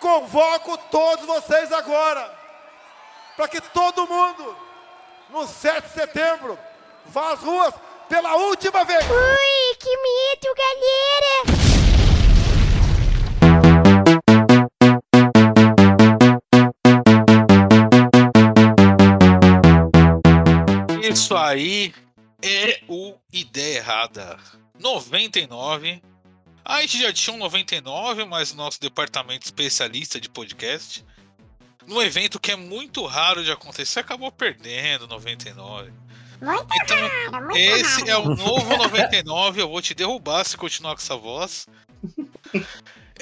convoco todos vocês agora, para que todo mundo, no 7 de setembro, vá às ruas pela última vez. Ui, que medo, galera! Isso aí é o Ideia Errada 99. A gente já tinha um 99, mas nosso departamento especialista de podcast, num evento que é muito raro de acontecer, acabou perdendo 99. Muito Então, raro, muito Esse raro. é o novo 99, eu vou te derrubar se continuar com essa voz.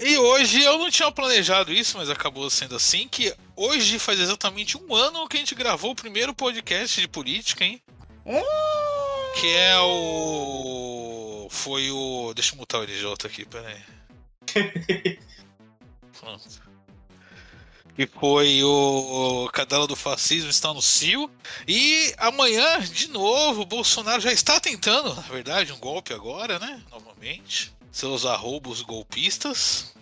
E hoje eu não tinha planejado isso, mas acabou sendo assim, que hoje faz exatamente um ano que a gente gravou o primeiro podcast de política, hein? Que é o... Foi o... Deixa eu mutar o LJ aqui, peraí. Pronto. Que foi o Cadela do Fascismo está no CIO. E amanhã, de novo, o Bolsonaro já está tentando, na verdade, um golpe agora, né? Novamente. Seus arroubos golpistas.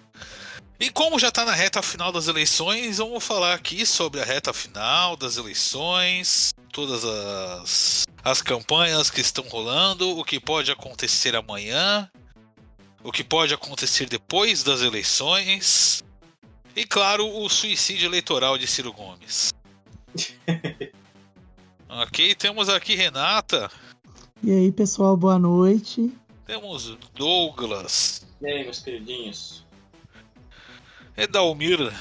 E como já está na reta final das eleições, vamos falar aqui sobre a reta final das eleições, todas as, as campanhas que estão rolando, o que pode acontecer amanhã, o que pode acontecer depois das eleições. E claro, o suicídio eleitoral de Ciro Gomes. ok, temos aqui Renata, E aí, pessoal, boa noite. temos Douglas, E aí, meus queridinhos? Edalmir,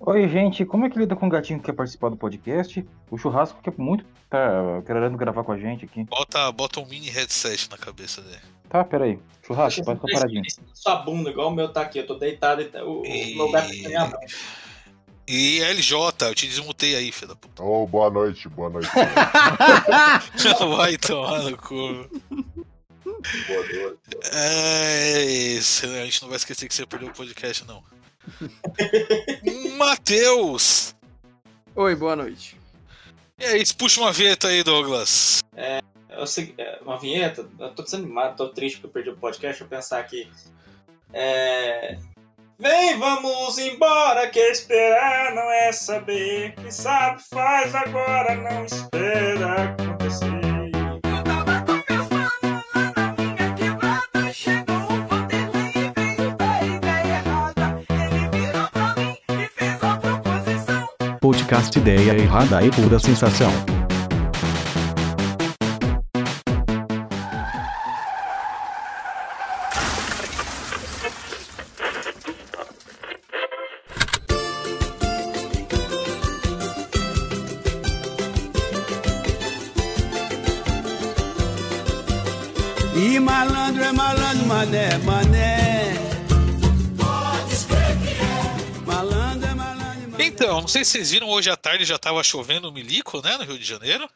Oi, gente, como é que lida com um gatinho que quer participar do podcast? O churrasco quer muito tá querendo gravar com a gente aqui. bota, bota um mini headset na cabeça dele. Tá, peraí. Churrasco, vai ficar paradinho. Sua bunda, igual o meu tá aqui. Eu tô deitado e tá- o, o meu gato tá na minha mão. E LJ, eu te desmutei aí, filho da puta. Ô, boa noite, boa noite. Vai tomar no cu. boa noite. É isso, a gente não vai esquecer que você perdeu o podcast, não. Matheus! Oi, boa noite. E aí, puxa uma vinheta aí, Douglas. Eu sei- é, uma vinheta, eu tô desanimado, tô triste porque eu perdi o podcast. Eu pensar aqui. É. Vem, vamos embora, que esperar não é saber. Quem sabe faz agora, não espera Ideia Errada e Pura Sensação. Já tava chovendo milico, né, no Rio de Janeiro.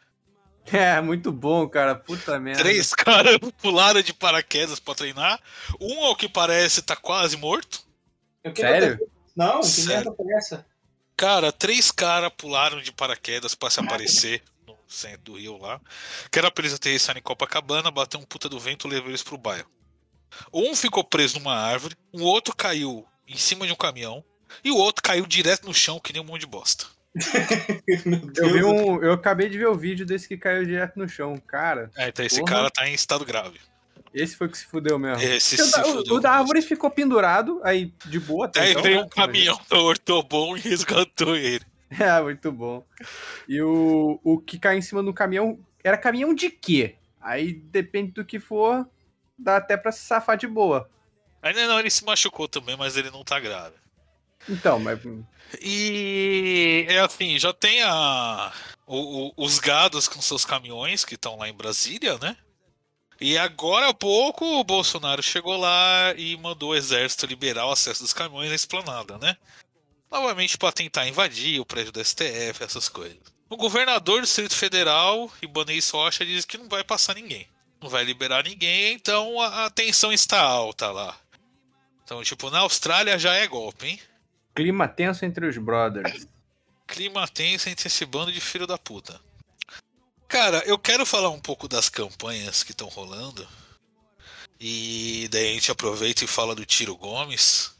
É, muito bom, cara. Puta merda. Três caras pularam de paraquedas pra treinar. Um, ao que parece, tá quase morto. Sério? Não, que Sério. merda foi essa? Cara, três caras pularam de paraquedas pra se aparecer no centro do Rio lá. Que era pra eles aterrissarem em Copacabana, bater um puta do vento e levar eles pro bairro. Um ficou preso numa árvore, um outro caiu em cima de um caminhão, e o outro caiu direto no chão que nem um monte de bosta. Meu Eu, vi um, eu acabei de ver o vídeo desse que caiu direto no chão. Cara, É, então esse Porra. cara tá em estado grave. esse foi que se fudeu mesmo. Esse se da, o- fudeu o da árvore ficou pendurado, aí de boa. até Aí então, veio né? um caminhão da Ortobon e resgatou ele. É, muito bom. E o, o que caiu em cima do caminhão era caminhão de quê? Aí depende do que for, dá até pra se safar de boa. Ainda não, ele se machucou também, mas ele não tá grave. Então, mas. E é assim, já tem a, o- o- os gados com seus caminhões que estão lá em Brasília, né? E agora há pouco o Bolsonaro chegou lá e mandou o exército liberar o acesso dos caminhões à esplanada, né? Novamente para tentar invadir o prédio do STF, essas coisas. O governador do Distrito Federal, Ibanez Rocha, diz que não vai passar ninguém. Não vai liberar ninguém, então a, a tensão está alta lá. Então, tipo, na Austrália já é golpe, hein? Clima tenso entre os brothers. clima tenso entre esse bando de filho da puta. Cara, eu quero falar um pouco das campanhas que estão rolando. E daí a gente aproveita e fala do Tiro Gomes.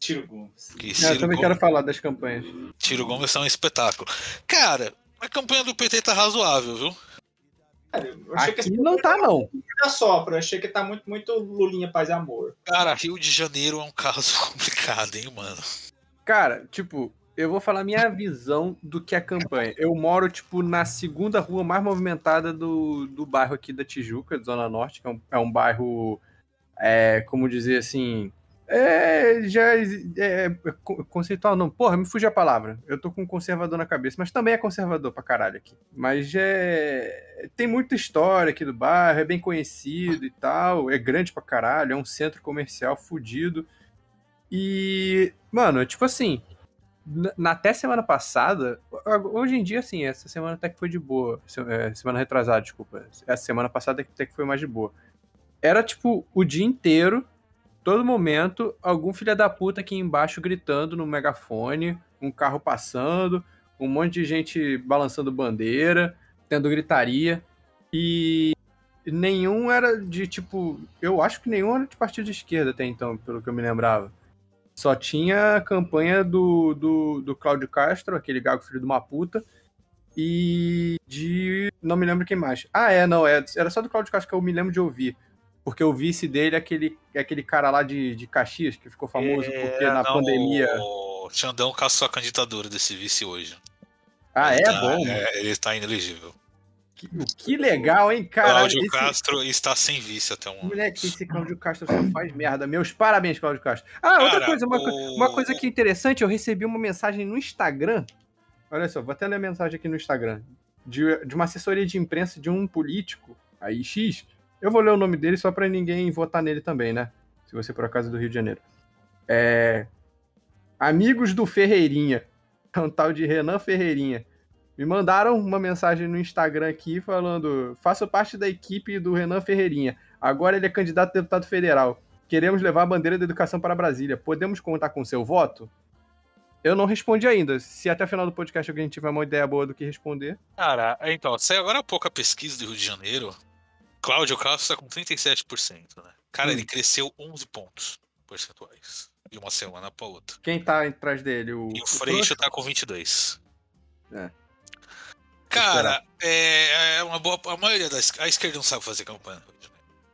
Ciro Gomes. Que É, eu Ciro também Gomes, quero falar das campanhas. Ciro Gomes é um espetáculo. Cara, a campanha do PT tá razoável, viu? Cara, eu achei que Aqui esse não tá, não. era sopra. Achei que tá muito, muito Lulinha Paz e Amor. Cara, Rio de Janeiro é um caso complicado, hein, mano? Cara, tipo, eu vou falar minha visão do que é a campanha. Eu moro, tipo, na segunda rua mais movimentada do, do bairro aqui da Tijuca, Zona Norte, que é um, é um bairro, é, como dizer assim, é, já é, é, co- conceitual, não, porra, me fugiu a palavra. Eu tô com conservador na cabeça, mas também é conservador pra caralho aqui. Mas é, tem muita história aqui do bairro, é bem conhecido e tal, é grande pra caralho, é um centro comercial fudido. E, mano, tipo assim, na, até semana passada, hoje em dia, assim, essa semana até que foi de boa. É, Semana retrasada, desculpa. Essa semana passada até que foi mais de boa. Era, tipo, o dia inteiro, todo momento, algum filho da puta aqui embaixo gritando no megafone, um carro passando, um monte de gente balançando bandeira, tendo gritaria. E nenhum era de, tipo, eu acho que nenhum era de partido de esquerda até então, pelo que eu me lembrava. Só tinha a campanha do, do, do Cláudio Castro, aquele gago filho de uma puta, e de. Não me lembro quem mais. Ah, é, não, é, era só do Cláudio Castro que eu me lembro de ouvir. Porque o vice dele é aquele, é aquele cara lá de, de Caxias, que ficou famoso porque na não, pandemia. O Xandão caçou a candidatura desse vice hoje. Ah, é? Ele tá- Bom. é, ele tá inelegível. Que, que legal, hein, cara? Cláudio Esse- Castro está sem vice até um. Moleque, esse Cláudio Castro só faz merda. Meus parabéns, Cláudio Castro. Ah, outra Cara, coisa, uma, o- uma coisa que é interessante, eu recebi uma mensagem no Instagram. Olha só, vou até ler a mensagem aqui no Instagram. De, de uma assessoria de imprensa de um político, aí X. Eu vou ler o nome dele só pra ninguém votar nele também, né? Se você por acaso é do Rio de Janeiro. É. Amigos do Ferreirinha. É um tal de Renan Ferreirinha. Me mandaram uma mensagem no Instagram aqui falando: faço parte da equipe do Renan Ferreirinha. Agora ele é candidato a deputado federal. Queremos levar a bandeira da educação para Brasília. Podemos contar com seu voto? Eu não respondi ainda. Se até o final do podcast alguém tiver uma ideia boa do que responder. Cara, então, saiu agora há pouco a pesquisa do Rio de Janeiro. Cláudio Castro tá com 37%, né? Cara, Hum. ele cresceu 11 pontos percentuais de uma semana pra outra. Quem tá atrás dele? O, E o o Freixo tá com 22. É. Cara, é, é uma boa. A maioria da a esquerda não sabe fazer campanha.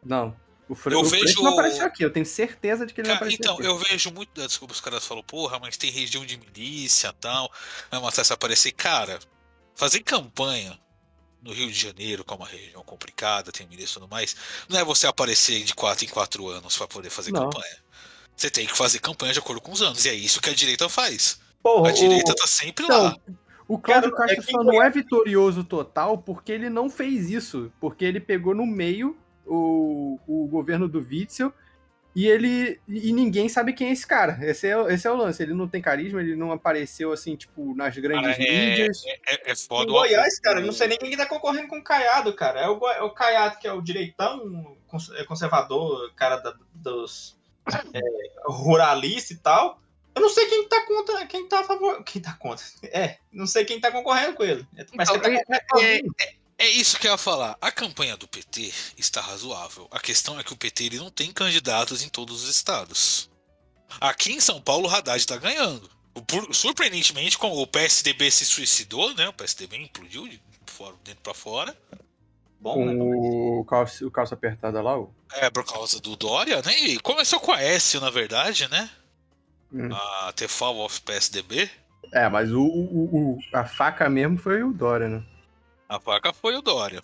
Não. O, Fre... Eu o Freixo vejo- não apareceu aqui. Eu tenho certeza de que ele não Cara, apareceu então, aqui. eu vejo muito. Desculpa, os caras falam, porra, mas tem região de milícia e tal. Vai matar se aparecer. Cara, fazer campanha no Rio de Janeiro, que é uma região complicada, tem milícia e tudo mais, não é você aparecer de 4 em 4 anos pra poder fazer Não. campanha. Você tem que fazer campanha de acordo com os anos. E é isso que a direita faz. Porra, A direita o- tá sempre Então, lá. O Cláudio Cara, é Castro que só não é vitorioso total porque ele não fez isso. Porque ele pegou no meio o, o governo do Witzel e ele. E ninguém sabe quem é esse cara. Esse é, o- esse é o lance. Ele não tem carisma, ele não apareceu assim, tipo, nas grandes Cara, é, mídias. é, é O foda o Goiás, cara, eu não sei nem quem tá concorrendo com o Caiado, cara. É o, é o Caiado que é o direitão é conservador, cara da- dos é, ruralista e tal. Eu não sei quem tá contra, quem tá a favor, quem tá contra. É, não sei quem tá concorrendo com ele. Mas Então, quem tá é- concorrendo é- É isso que eu ia falar. A campanha do PT está razoável. A questão é que o PT ele não tem candidatos em todos os estados. Aqui em São Paulo, o Haddad está ganhando. Surpreendentemente, como o PSDB se suicidou, né? O PSDB implodiu de fora, dentro para fora. bom, né? Com o calça, o calça apertada lá, o. É, por causa do Dória, né? E começou com a S, na verdade, né? Hum. A The Fall of PSDB. É, mas o, o- o- a faca mesmo foi o Dória, né? A faca foi o Dória.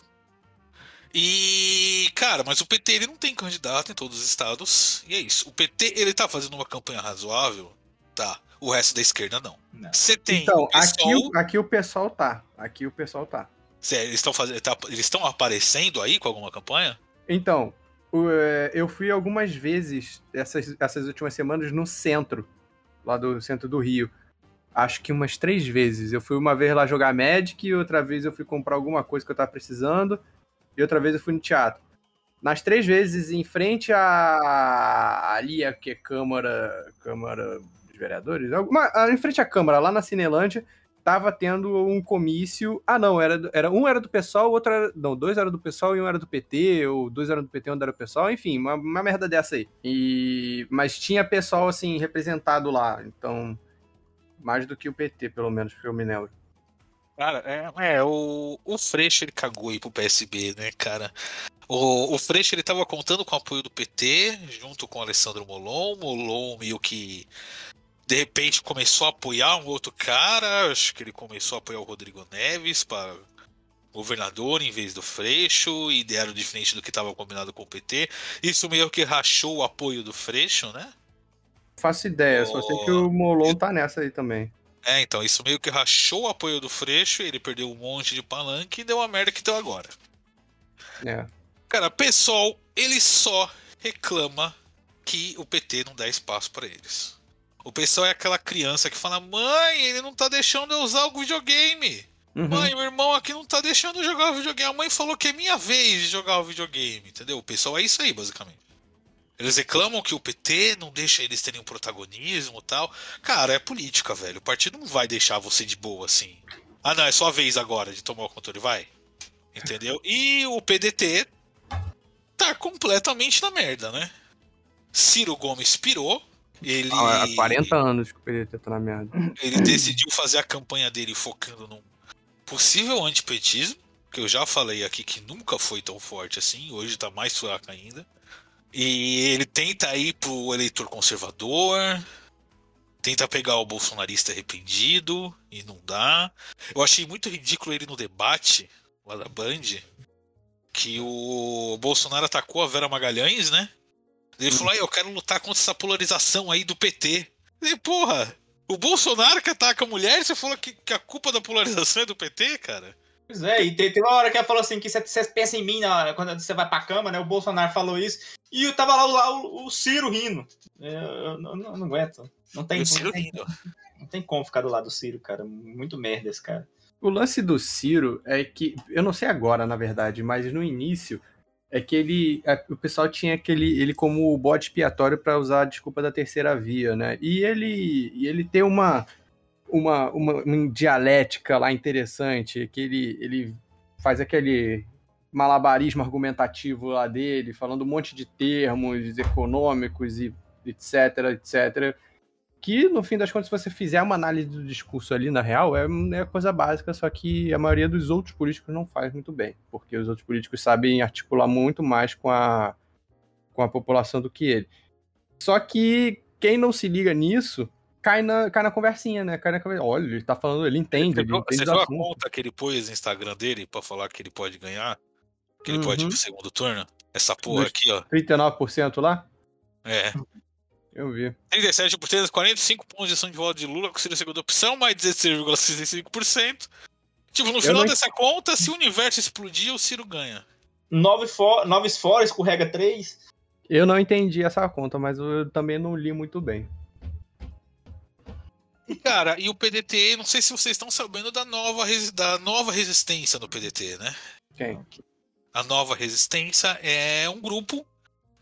E, cara, mas o PT ele não tem candidato em todos os estados. E é isso. O PT ele tá fazendo uma campanha razoável, tá? O resto da esquerda não. Você tem Então, o pessoal, aqui, o- aqui o pessoal tá. Aqui o pessoal tá. Cê- eles estão fazendo, tá- eles estão aparecendo aí com alguma campanha? Então, é, eu fui algumas vezes essas, essas últimas semanas no centro, lá do centro do Rio. Acho que umas três vezes. Eu fui uma vez lá jogar Magic, outra vez eu fui comprar alguma coisa que eu tava precisando, e outra vez eu fui no teatro. Nas três vezes, em frente a. ali é que é Câmara. Câmara dos Vereadores? Alguma, ah, em frente à Câmara, lá na Cinelândia, tava tendo um comício. Ah, não, era, era um era do o outro era. Não, dois eram do PSOL e um era do PT, ou dois eram do PT e um era do PSOL, enfim, uma, uma merda dessa aí. E, mas tinha pessoal, assim, representado lá, então. Mais do que o PT, pelo menos, que eu me lembro. Cara, é, é, o, o Freixo ele cagou aí pro PSB, né, cara? O, o Freixo ele tava contando com o apoio do PT, junto com o Alessandro Molon. Molon meio que de repente começou a apoiar um outro cara, acho que ele começou a apoiar o Rodrigo Neves para governador em vez do Freixo, e deram diferente do que estava combinado com o PT. Isso meio que rachou o apoio do Freixo, né? Faço ideia, só sei que o Molon tá nessa aí também. É, então, isso meio que rachou o apoio do Freixo, ele perdeu um monte de palanque e deu a merda que deu agora. É. Cara, pessoal, ele só reclama que o PT não dá espaço pra eles. O pessoal é aquela criança que fala: Mãe, ele não tá deixando eu usar o videogame. Uhum. Mãe, meu irmão aqui não tá deixando eu jogar o videogame. A mãe falou que é minha vez de jogar o videogame, entendeu? O pessoal é isso aí, basicamente. Eles reclamam que o PT não deixa eles terem um protagonismo e tal. Cara, é política, velho. O partido não vai deixar você de boa assim. Ah, não, é sua vez agora de tomar o controle, vai. Entendeu? E o PDT tá completamente na merda, né? Ciro Gomes pirou. Ele, Ah, Há 40 anos que o PDT tá na merda. ele decidiu fazer a campanha dele focando num possível antipetismo, que eu já falei aqui que nunca foi tão forte assim, hoje tá mais fraco ainda. E ele tenta ir pro eleitor conservador, tenta pegar o bolsonarista arrependido e não dá. Eu achei muito ridículo ele no debate lá da Band, que o Bolsonaro atacou a Vera Magalhães, né? Ele falou, aí, eu quero lutar contra essa polarização aí do PT. E, porra, o Bolsonaro que ataca a mulher, você falou que, que a culpa da polarização é do PT, cara? Pois é, e tem, tem uma hora que ela falou assim, que você, pensa em mim na- quando você vai pra cama, né? O Bolsonaro falou isso, e eu tava lá, lá o, o Ciro rindo. É, Eu, não- não- não aguento. Não tem, O Ciro não, tem, rindo. não tem como ficar do lado do Ciro, cara. Muito merda esse cara. O lance do Ciro é que, eu não sei agora, na verdade, mas no início, é que ele, é, o pessoal tinha aquele, ele como o bode expiatório para usar a desculpa da terceira via, né? E ele, e ele tem uma, uma, uma, uma dialética lá interessante, que ele, ele faz aquele malabarismo argumentativo lá dele, falando um monte de termos econômicos e etc, etc, que no fim das contas, se você fizer uma análise do discurso ali na real, é, é coisa básica, só que a maioria dos outros políticos não faz muito bem, porque os outros políticos sabem articular muito mais com a, com a população do que ele. Só que quem não se liga nisso cai na, cai na conversinha, né? Cai na conversa. Olha, ele tá falando, ele entende, Você ele entende você viu a conta que ele pôs no Instagram dele pra falar que ele pode ganhar? Que ele Uhum. pode ir pro segundo turno? Essa porra Dos- aqui, ó. 39% lá? É. Eu vi. 37%, 45 pontos de ação de voto de Lula, que seria a segunda opção, mais 16,65%. Tipo, no Eu final não- dessa conta, se o universo explodir, o Ciro ganha. Nove, fo noves fora, escorrega três. Eu não entendi essa conta, mas eu também não li muito bem. E, cara, e o PDT, não sei se vocês estão sabendo da nova, resi- da nova resistência no PDT, né? Quem? A nova resistência é um grupo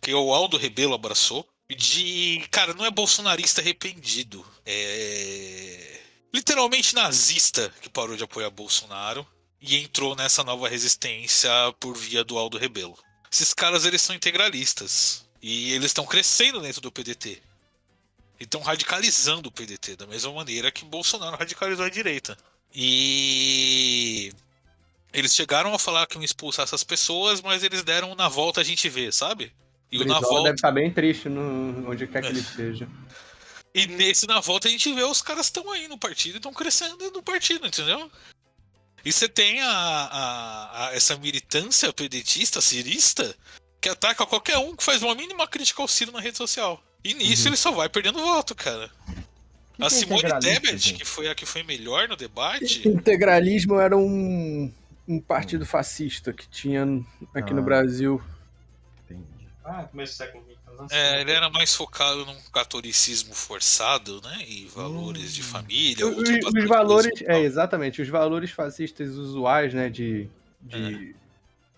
que o Aldo Rebelo abraçou. De. Cara, não é bolsonarista arrependido. É. Literalmente nazista que parou de apoiar Bolsonaro e entrou nessa nova resistência por via do Aldo Rebelo. Esses caras, eles são integralistas. E eles estão crescendo dentro do PDT. E estão radicalizando o PDT, da mesma maneira que Bolsonaro radicalizou a direita. E. Eles chegaram a falar que iam expulsar essas pessoas, mas eles deram na volta a gente vê, sabe? E o na volta. deve estar bem triste no, onde quer que ele esteja. E nesse na volta a gente vê os caras estão aí no partido e estão crescendo do partido, entendeu? E você tem a, a- a- essa militância pedetista, cirista, que ataca qualquer um que faz uma mínima crítica ao Ciro na rede social. E nisso Uhum. ele só vai perdendo voto, cara. que a é Simone Tebet, que foi a que foi melhor no debate, Integralismo era um, um partido fascista que tinha aqui no Ah. Brasil. Ah, começo do século XX. anos é, ele era mais focado num catolicismo forçado, né? E valores de família. Os, os valores, é, exatamente, os valores fascistas usuais, né, de, de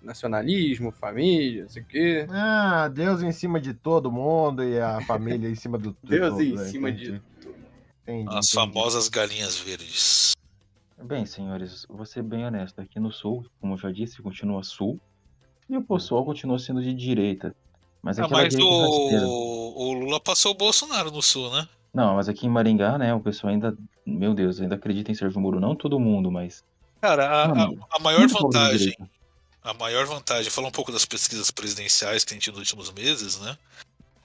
nacionalismo, família, não sei o quê. Ah, Deus em cima de todo mundo e a família em cima do Deus todo, em né? cima Entendi. de Entendi, As entendi. famosas galinhas verdes. Bem, senhores, vou ser bem honesto. Aqui no Sul, como eu já disse, continua Sul. E o pessoal continua sendo de direita. Mas Ah, aquela mas o, o Lula passou o Bolsonaro no sul, né? Não, mas aqui em Maringá, né, o pessoal ainda. Meu Deus, ainda acredita em Sérgio Moro. Não todo mundo, mas. Cara, a, a- a maior vantagem, a maior vantagem, falar um pouco das pesquisas presidenciais que tem tido nos últimos meses, né?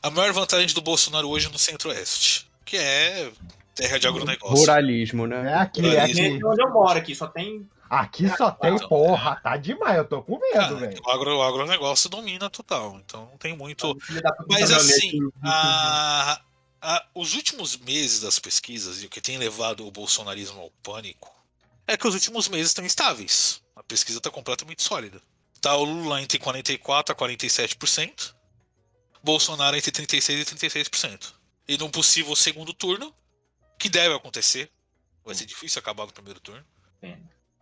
A maior vantagem do Bolsonaro hoje no Centro-Oeste, que é terra de agronegócio. Ruralismo, né? É aqui, é aqui. Esse é onde eu moro aqui, só tem. Aqui só tem porra, tá demais, eu tô com medo, velho. O, agro, o agronegócio domina total, então não tem muito. Mas assim, a- a- os últimos meses das pesquisas e o que tem levado o bolsonarismo ao pânico é que os últimos meses estão instáveis. A pesquisa está completamente sólida. Tá o Lula entre 44% a 47%, Bolsonaro entre 36% e 36%. E num possível segundo turno, que deve acontecer, vai ser difícil acabar no primeiro turno,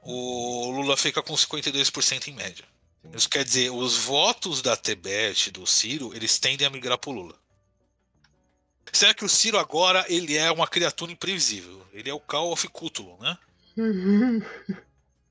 o Lula fica com 52% em média. Isso quer dizer, os votos da Tebet, do Ciro, eles tendem a migrar pro Lula. Será que o Ciro agora ele é uma criatura imprevisível? Ele é o Call of Cthulhu, né?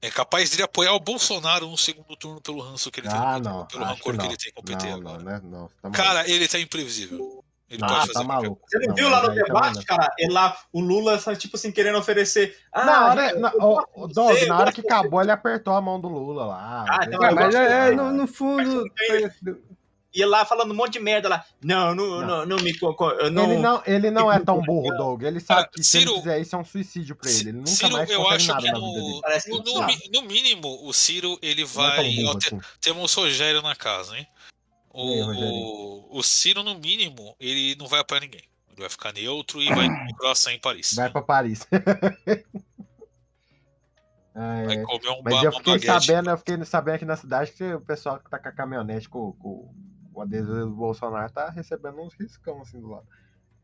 É capaz de apoiar o Bolsonaro no segundo turno pelo ranço que ele tem, Ah, não. pelo rancor que ele tem com o PT não, agora. não, né? Tá. Cara, ele tá imprevisível. Ele não, pode tá fazer maluco. Você não, Não, viu lá no também debate, não. cara? Ele lá, o Lula, tipo assim, querendo oferecer. Ah, na hora, gente, na, eu na hora que acabou, ele apertou a mão do Lula lá. Ah, então Ah, mas gosto é, é, no, no fundo. E ele lá falando um monte de merda lá. Não, não, não, não me. co- eu Não, Ele não, ele não é tão burro, Doug. Ele sabe que se Ciro- ele fizer isso é um suicídio pra ele. Ele nunca Ciro, mais eu consegue acho nada que no, no, que no não. no mínimo o Ciro ele Não é vai. burro assim. Temos o Rogério na casa, hein? O, o, o Ciro, no mínimo, ele não vai apoiar ninguém. Ele vai ficar neutro e vai crossar em Paris. Vai pra Paris. Ah, Vai é. comer um Mas eu fiquei sabendo, eu fiquei sabendo aqui na cidade que o pessoal que tá com a caminhonete com, com, o adesivo do Bolsonaro tá recebendo uns riscão assim do lado.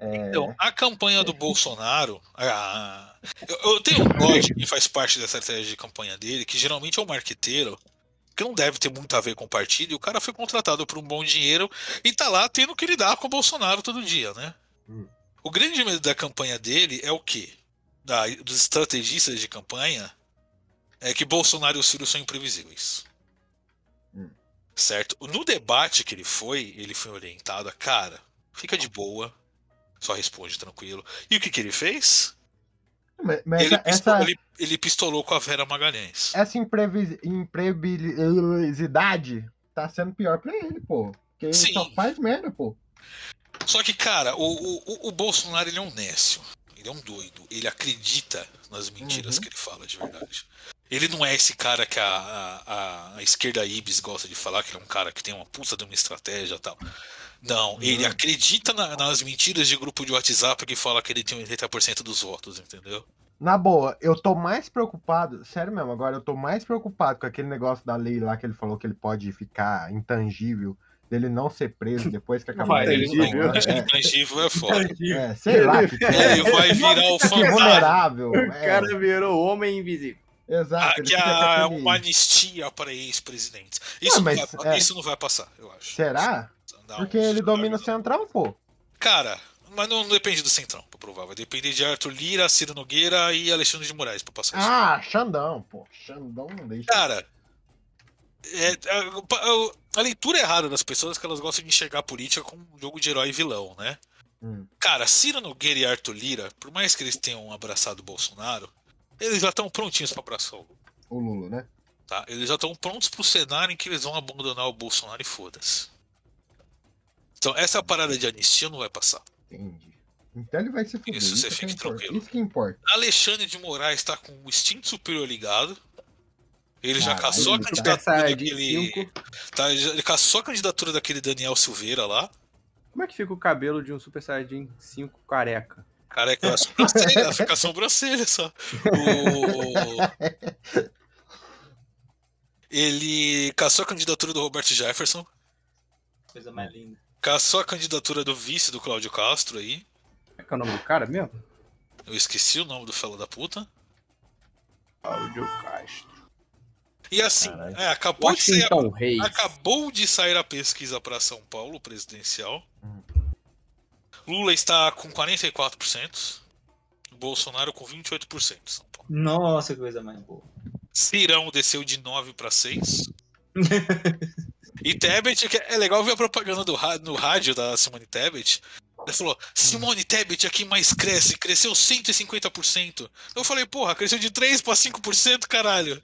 É, Então, a campanha do Bolsonaro. ah, eu, eu tenho um dó de quem faz parte dessa estratégia de campanha dele, que geralmente é um marqueteiro, que não deve ter muito a ver com o partido, e o cara foi contratado por um bom dinheiro e tá lá tendo que lidar com o Bolsonaro todo dia, né? Hum. O grande medo da campanha dele é o quê? Da, dos estrategistas de campanha é que Bolsonaro e o Ciro são imprevisíveis. Hum. Certo? No debate que ele foi, ele foi orientado a, cara, fica de boa, só responde tranquilo. E o que, que ele fez? Mas mas Ele, essa, pistolou, essa, ele, ele pistolou com a Vera Magalhães. essa imprevis- imprevisibilidade tá sendo pior pra ele, pô. Porque ele Sim. só faz merda, pô. Só que, cara, o, o, o- Bolsonaro ele é um nécio. Ele é um doido. Ele acredita nas mentiras Uhum. que ele fala de verdade. Ele não é esse cara que a, a, a- a esquerda Ibis gosta de falar, que ele é um cara que tem uma puta de uma estratégia e tal. Não, ele acredita na- nas mentiras de grupo de WhatsApp que fala que ele tem 80% dos votos, entendeu? Na boa, eu tô mais preocupado, sério mesmo, agora eu tô mais preocupado com aquele negócio da lei lá que ele falou que ele pode ficar intangível, dele não ser preso depois que acabar vai, a ele não né? Acho que intangível é foda. É, sei lá. Que Ele vai virar o fica fantasma. vulnerável. O é, cara virou homem invisível. exato. Ah, que aquele- uma anistia para ex-presidentes. Isso, Não, vai, é. isso não vai passar, eu acho. Será? Porque ele domina o não. centrão, pô. Cara, mas não, não depende do Centrão pra provar. Vai depender de Arthur Lira, Ciro Nogueira e Alexandre de Moraes pra passar isso. Ah, Xandão, pô. Xandão não deixa. Cara, é, a, a- a leitura errada das pessoas é que elas gostam de enxergar a política como um jogo de herói e vilão, né? Hum. Cara, Ciro Nogueira e Arthur Lira, por mais que eles tenham abraçado o Bolsonaro, eles já estão prontinhos pra abraçar o Lula. O Lula, né? Tá? Eles já estão prontos pro cenário em que eles vão abandonar o Bolsonaro e foda-se. Então essa parada de anistia não vai passar. Entendi. Então ele vai se fuder. Isso, você que fique importa. tranquilo. Isso que importa. Alexandre de Moraes está com o instinto superior ligado. Ele já caçou a candidatura daquele. 5. Tá, já- ele caçou a candidatura daquele Daniel Silveira lá. Como é que fica o cabelo de um Super Saiyajin 5 careca? Careca a sobrancelha, fica a sobrancelha só. O- Ele caçou a candidatura do Roberto Jefferson. Coisa mais linda. Caçou a candidatura do vice do Cláudio Castro aí. Como é que é o nome do cara mesmo? Eu esqueci o nome do felo da puta. Cláudio Castro. E assim, é, acabou, de sair a- acabou de sair a pesquisa para São Paulo presidencial. Hum. Lula está com 44%. Bolsonaro com 28% em São Paulo. Nossa, que coisa mais boa. Cirão desceu de 9 para 6. E Tebet, que é legal ver a propaganda do no rádio da Simone Tebet. Ele falou: Simone Tebet aqui mais cresce, cresceu 150%. Eu falei: porra, cresceu de 3 para 5%, caralho.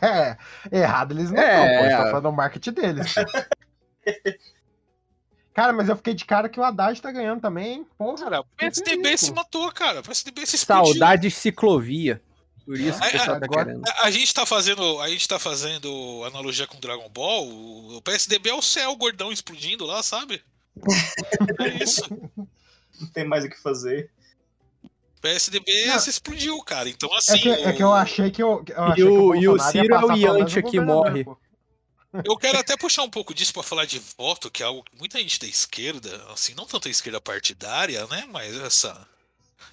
É, errado eles não É, estão, pô. Eles é. estão fazendo o marketing deles. cara, mas eu fiquei de cara que o Haddad tá ganhando também, hein? Porra. Cara, o PSDB se matou, cara. O PSDB se explodiu. Saudade ciclovia. Por isso que o É, pessoal tá agora- querendo. A gente tá fazendo, a gente tá fazendo analogia com Dragon Ball. O PSDB é o céu gordão explodindo lá, sabe? É isso. Não tem mais o que fazer. O PSDB Não. se explodiu, cara. Então assim, É que, é que eu o- achei que eu, eu E achei o- que e o Ciro é o Yantia o que morre. pô. eu quero até puxar um pouco disso pra falar de voto, que é algo que muita gente da esquerda, assim, não tanto a esquerda partidária, né, mas essa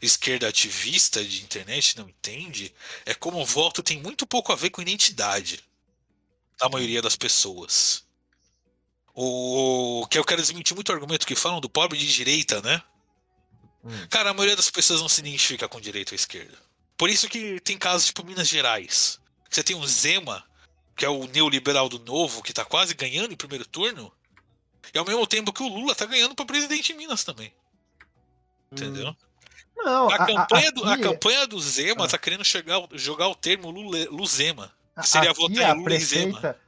esquerda ativista de internet não entende, é como o voto tem muito pouco a ver com identidade da maioria das pessoas. O que eu quero desmentir muito o argumento que falam do pobre de direita, né? Hum. Cara, a maioria das pessoas não se identifica com direita ou esquerda. Por isso que tem casos tipo Minas Gerais. Você tem o Zema, que é o neoliberal do novo, que tá quase ganhando em primeiro turno, e ao mesmo tempo que o Lula tá ganhando pra presidente em Minas também. Entendeu? Não, A, a- a- campanha do, a campanha do Zema Ah. tá querendo chegar, jogar o termo Lule- Luzema. Que seria aqui votar a em Lula e Zema. prefeita,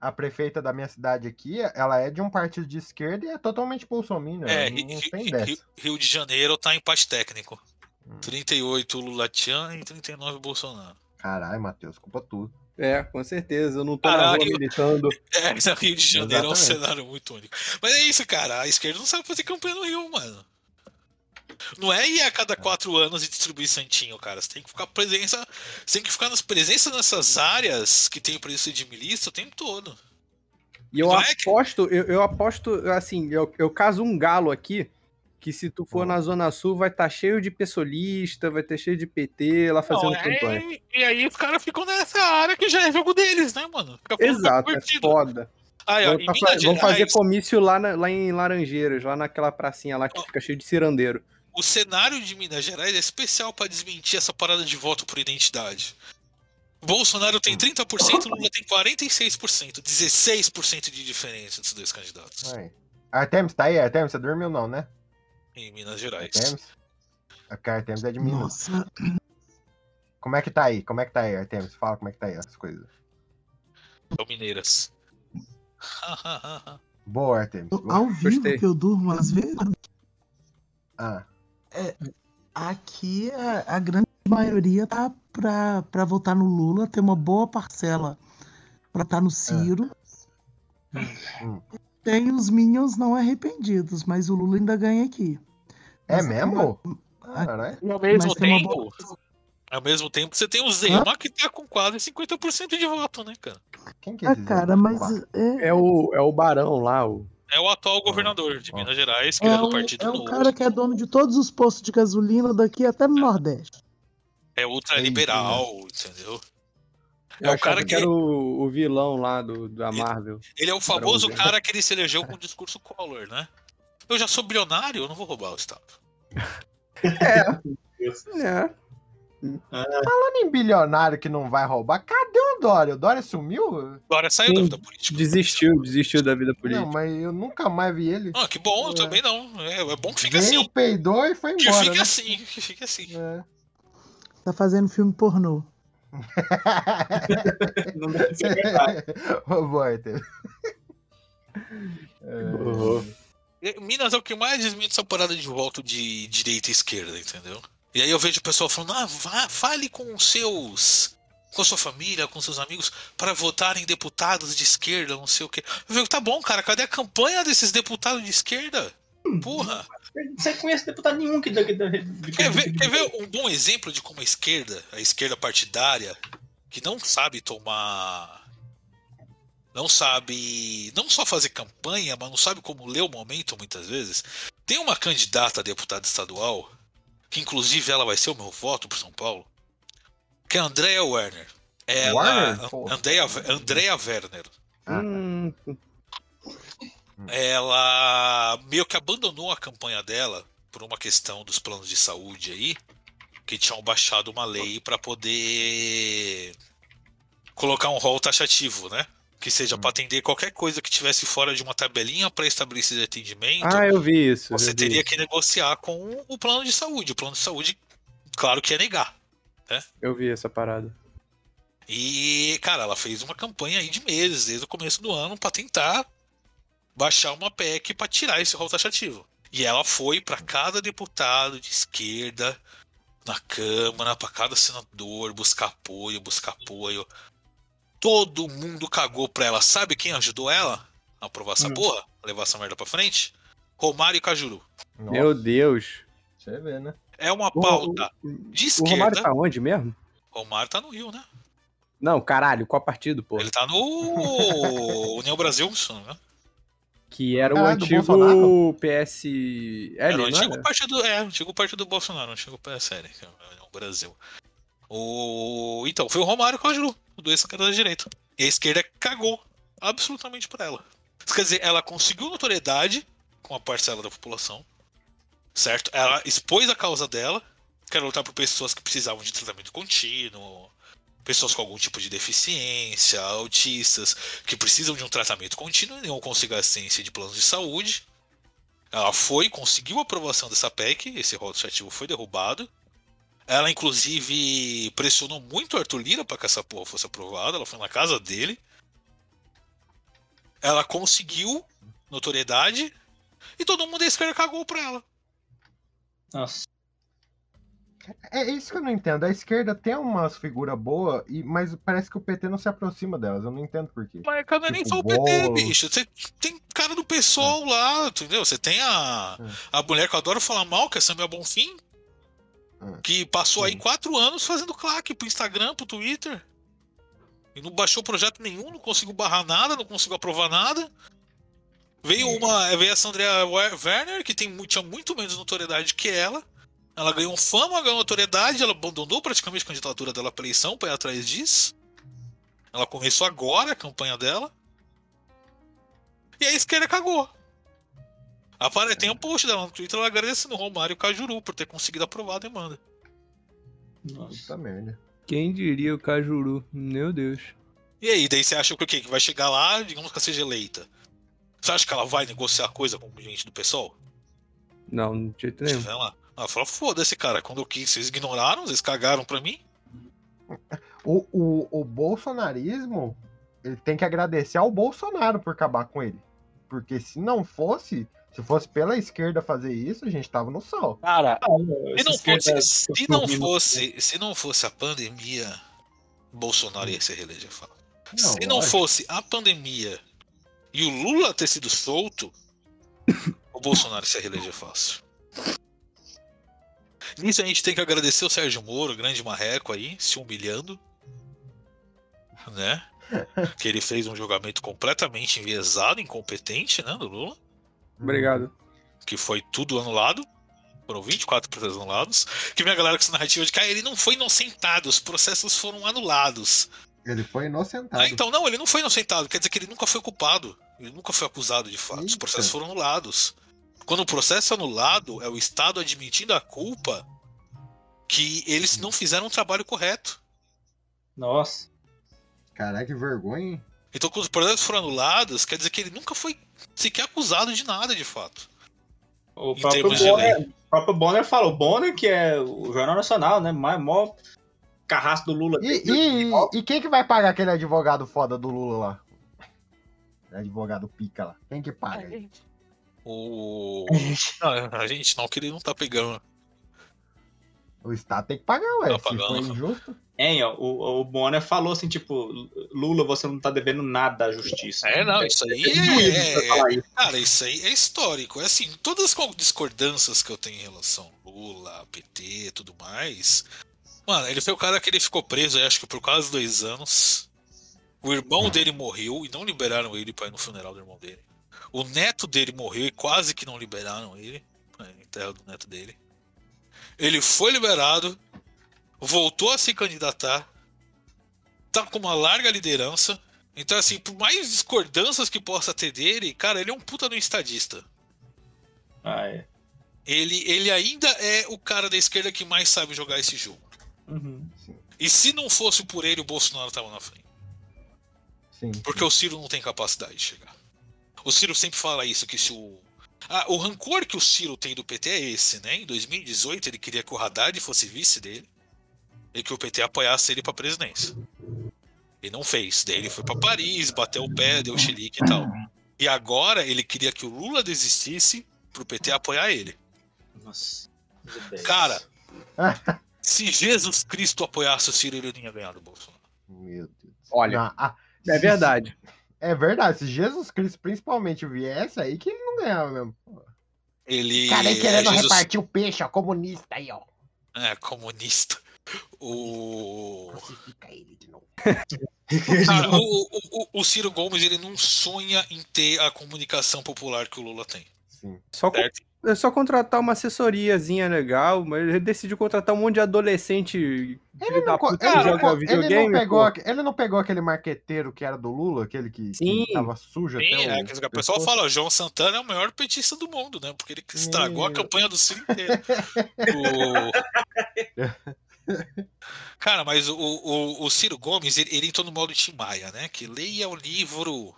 a prefeita da minha cidade aqui, ela é de um partido de esquerda e é totalmente bolsominion. É, não, Ri- não Ri- tem Ri- dessa. Rio de Janeiro tá em empate técnico. Hum. 38 Lula Tchan e 39 Bolsonaro. Caralho, Matheus, culpa tua. É, com certeza. Eu não tô na Caralho. rua militando. É, Rio de Janeiro é um Exatamente. cenário muito único. Mas é isso, cara. A esquerda não sabe fazer campanha no Rio, mano. Não é ir a cada quatro anos e distribuir santinho, cara. Você tem que ficar presença. Você tem que ficar nas presenças nessas áreas que tem preço de milícia o tempo todo. E eu Não é que- aposto, eu, eu aposto, assim, eu, eu caso um galo aqui, que se tu for Hum. na Zona Sul, vai estar cheio de pessoalista, vai ter cheio de PT lá fazendo Não, é- campanha. E aí os caras ficam nessa área que já é jogo deles, né, mano? Exato, é foda. Aí, ó, Vão, tá fazer comício lá, na- lá em Laranjeiras, lá naquela pracinha lá que fica cheio de cirandeiro. O cenário de Minas Gerais é especial pra desmentir essa parada de voto por identidade. Bolsonaro tem 30%, Lula tem 46%, 16% de diferença entre os dois candidatos Aí. Artemis, tá aí? Artemis, você dormiu não, né? em Minas Gerais. Artemis? A Artemis é de Minas. Nossa, Como é que tá aí? Como é que tá aí, Artemis? Fala como é que tá aí as coisas. São mineiras. Boa, Artemis. Boa. ao vivo Gostei. que eu durmo às vezes, Ah, aqui a, a grande maioria tá pra, pra votar no Lula, tem uma boa parcela pra estar no Ciro. Hum. Tem os Minions não arrependidos, mas o Lula ainda ganha aqui. é Mas mesmo? uma- Caralho. E ao mesmo tempo, ao mesmo tempo você tem o Zema que tá com quase 50% de voto, né, cara? Quem que é Ah, cara, mas é, É o, é o Barão lá, o. É o atual governador de. Minas Gerais, que ele é, é do Partido é um Novo. cara que é dono de todos os postos de gasolina daqui até no Nordeste. É ultraliberal, entendeu? Eu É o cara que que- era o, o vilão lá do, da Marvel. Ele é o famoso cara que ele se elegeu com o discurso Collor, né? Eu já sou bilionário, eu não vou roubar o Estado. É. Falando em bilionário que não vai roubar, cadê o Dória? O Dória sumiu? Agora saiu da Sim, vida política. Desistiu, desistiu da vida política. Não, mas eu nunca mais vi ele. Ah, que bom, eu É. também não. É, é bom que fique Veio, assim. peidou e foi Que embora. fique né? assim, que fique assim. É. Tá fazendo filme pornô. Não deve ser verdade. Artemis. Uhum. E Minas é o que mais desmente essa parada de voto de direita e esquerda, entendeu? E aí eu vejo o pessoal falando, ah, vá, fale com os seus. Com sua família, com seus amigos, para votar em deputados de esquerda, não sei o quê. Eu digo, tá bom, cara, cadê a campanha desses deputados de esquerda? Porra! Você conhece deputado nenhum que daqui da. Quer ver, quer ver um bom exemplo de como a esquerda, a esquerda partidária, que não sabe tomar. Não sabe. Não só fazer campanha, mas não sabe como ler o momento muitas vezes. Tem uma candidata a deputada estadual, que inclusive ela vai ser o meu voto por São Paulo, que é a Andrea Werner. Ela, Werner? Pô. Andrea, Andrea Werner. Ah, tá. Hum, ela meio que abandonou a campanha dela por uma questão dos planos de saúde aí. que tinham baixado uma lei para poder colocar um rol taxativo, né? Que seja para atender qualquer coisa que tivesse fora de uma tabelinha pré-estabelecida de atendimento. Ah, eu vi isso. Você vi teria isso. que negociar com o plano de saúde. O plano de saúde, claro que ia negar. Eu vi essa parada. E, cara, ela fez uma campanha aí de meses, desde o começo do ano, pra tentar baixar uma PEC pra tirar esse rol taxativo. E ela foi pra cada deputado de esquerda na Câmara, pra cada senador, buscar apoio, buscar apoio. Todo mundo cagou pra ela. Sabe quem ajudou ela a aprovar essa Hum. porra? A levar essa merda pra frente? Romário e Cajuru. Meu Deus. Você vê, né? É uma O- pauta o- de O Romário esquerda. tá onde mesmo? Romário tá no Rio, né? Não, caralho, qual partido, pô? Ele tá no União Brasil, engano. Que era o Ah, antigo Bolsonaro? Era PSL, o não antigo era? partido, é, o antigo partido do Bolsonaro, o antigo PSL, que é o Brasil. O... Então, foi o Romário com a Ju, o dois esquerda da direita. E a esquerda cagou absolutamente por ela. Quer dizer, ela conseguiu notoriedade com a parcela da população, certo? Ela expôs a causa dela, que era lutar por pessoas que precisavam de tratamento contínuo, pessoas com algum tipo de deficiência, autistas, que precisam de um tratamento contínuo e não conseguem assistência de planos de saúde. Ela foi, conseguiu a aprovação dessa PEC, esse rol taxativo foi derrubado. Ela, inclusive, pressionou muito o Arthur Lira para que essa porra fosse aprovada. Ela foi na casa dele. Ela conseguiu notoriedade e todo mundo da esquerda cagou pra ela. Nossa. É isso que eu não entendo. A esquerda tem umas figuras boas, e- mas parece que o PT não se aproxima delas. Eu não entendo por quê. Mas cara, não é nem Tipo, só o PT, bicho. Você tem cara do PSOL lá, entendeu? Você tem a, a mulher que eu adoro falar mal, que é Samia Bonfim, que passou aí quatro anos fazendo claque pro Instagram, pro Twitter. E não baixou projeto nenhum, não conseguiu barrar nada, não conseguiu aprovar nada. Veio uma. Veio essa Andrea Werner, que tem, tinha muito menos notoriedade que ela. Ela ganhou fama, ganhou notoriedade, ela abandonou praticamente a candidatura dela pra eleição pra ir atrás disso. Ela começou agora a campanha dela. E a esquerda cagou. Apare... Tem um post dela no Twitter ela agradecendo o Romário Cajuru por ter conseguido aprovar a demanda. Puta merda. Quem diria o Cajuru? Meu Deus. E aí, daí você acha que o quê? Que vai chegar lá, digamos que ela seja eleita. Você acha que ela vai negociar coisa com gente do pessoal? Não, de jeito nenhum. Sei lá. Ela falou, foda-se, cara. Quando eu quis, vocês ignoraram, vocês cagaram pra mim. O, o, o bolsonarismo, ele tem que agradecer ao Bolsonaro por acabar com ele. Porque se não fosse, se fosse pela esquerda fazer isso, a gente tava no sol. Cara, se não, fosse, se, não fosse, se não fosse a pandemia, Bolsonaro ia se reeleger fácil. Não, se não lógico. fosse a pandemia e o Lula ter sido solto, o Bolsonaro se reeleger fácil. Nisso a gente tem que agradecer o Sérgio Moro, o grande marreco aí, se humilhando. Né? Que ele fez um julgamento completamente enviesado, incompetente, né, do Lula Obrigado. que foi tudo anulado. Foram 24 processos anulados. Que vem a galera com essa narrativa de que ah, ele não foi inocentado, os processos foram anulados. Ele foi inocentado. Ah, então não, ele não foi inocentado, quer dizer que ele nunca foi culpado. Ele nunca foi acusado de fato. Os processos foram anulados. Quando o processo é anulado, é o Estado admitindo a culpa que eles não fizeram um trabalho correto. Nossa. Caraca, que vergonha, hein? Então, quando os processos foram anulados, quer dizer que ele nunca foi sequer acusado de nada, de fato. O próprio, Bonner, o próprio Bonner falou. O Bonner, que é o Jornal Nacional, né? Maior, maior carrasco do Lula. E, e, e quem que vai pagar aquele advogado foda do Lula lá? Advogado pica lá. Quem que paga? aí? O... Não, a gente não, que ele não tá pegando. O Estado tem que pagar, ué. Tá Se pagando. for injusto. Hein, ó, o, o Bonner falou assim, tipo, Lula, você não tá devendo nada à justiça. É, não, isso aí É é, isso. Cara, isso aí é histórico. É assim, todas as discordâncias que eu tenho em relação ao Lula, PT e tudo mais. Mano, ele foi o cara que ele ficou preso, acho que por quase dois anos. O irmão dele morreu e não liberaram ele pra ir no funeral do irmão dele. O neto dele morreu e quase que não liberaram ele. no enterro do neto dele. Ele foi liberado, voltou a se candidatar, tá com uma larga liderança. Então, assim, por mais discordâncias que possa ter dele, cara, ele é um puta do estadista. Ah, é. ele, ele ainda é o cara da esquerda que mais sabe jogar esse jogo. Uhum. E se não fosse por ele, o Bolsonaro tava na frente. Sim. Porque o Ciro não tem capacidade de chegar. O Ciro sempre fala isso, que se o. Ah, o rancor que o Ciro tem do PT é esse, né? Em 2018 ele queria que o Haddad fosse vice dele e que o PT apoiasse ele pra presidência. E não fez. Daí ele foi pra Paris, bateu o pé, deu chilique e tal. E agora ele queria que o Lula desistisse pro PT apoiar ele. Nossa. Cara, se Jesus Cristo apoiasse o Ciro, ele não ia ganhar do Bolsonaro. Meu Deus. Olha, Não, ah, é verdade. É verdade. Se Jesus Cristo principalmente viesse, aí que ele não ganhava mesmo. Ele. Cara aí querendo é Jesus- repartir o peixe, ó, comunista aí, ó. É, comunista. O. Crucifica ele de novo. Cara, o, o, o- Ciro Gomes ele não sonha em ter a comunicação popular que o Lula tem. Sim. Só, co- Certo? é só contratar uma assessoriazinha legal, mas ele decidiu contratar um monte de adolescente Não puta ele, que não joga co- ele videogame. não pegou, pô. ele não pegou aquele marqueteiro que era do Lula, aquele que, que Sim. tava sujo Sim, até é, o... que o pessoal fala, o João Santana é o maior petista do mundo, né? Porque ele estragou a Meu. campanha do Ciro inteiro. O- Cara, mas o, o, o Ciro Gomes, ele, ele entrou no modo Tim Maia, né? Que leia o livro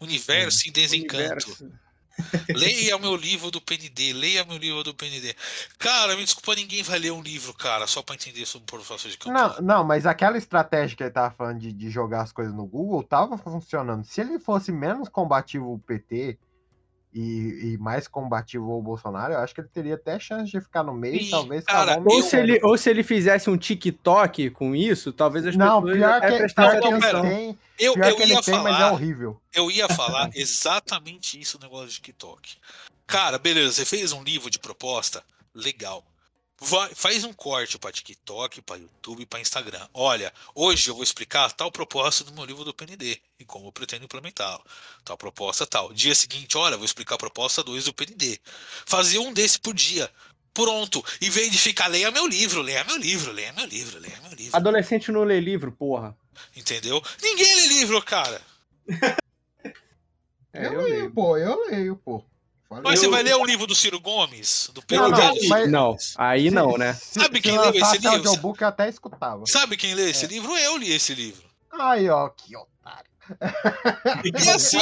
Universo em Desencanto. Universo. Leia o meu livro do PND, leia meu livro do PND. Cara, me desculpa, ninguém vai ler um livro, cara, só pra entender sobre processo de campanha. Não, não, mas aquela estratégia que ele tava falando de, de jogar as coisas no Google tava funcionando. Se ele fosse menos combativo o PT e, e mais combativo ao Bolsonaro, eu acho que ele teria até chance de ficar no meio e Sim, talvez cara, o Ou Eu- se, ele, ou se ele fizesse um TikTok com isso, talvez as Não, pessoas pior que, pior que ele atenção. tem, Eu, pior eu que ele ia tem, mas é falar, horrível. eu ia falar exatamente isso no negócio de TikTok. Cara, beleza, você fez um livro de proposta? Legal. Vai- faz um corte pra TikTok, pra YouTube, pra Instagram. Olha, hoje eu vou explicar tal proposta do meu livro do PND e como eu pretendo implementá-lo. Tal proposta tal. Dia seguinte, olha, eu vou explicar a proposta 2 do PND. Fazer um desse por dia. Pronto. Em vez de ficar, leia meu livro, leia meu livro, leia meu livro, leia meu livro. Adolescente não lê livro, porra. Entendeu? Ninguém lê livro, cara. É, eu, eu leio, leio. pô, eu leio, pô. Mas você vai ler o livro do Ciro Gomes? Do Não, Pedro não, Gali? mas- Não, aí não, né? Se, Sabe quem leu esse livro? eu até escutava. Sabe quem lê É. esse livro? Eu li esse livro. Aí, ó, que otário. E assim,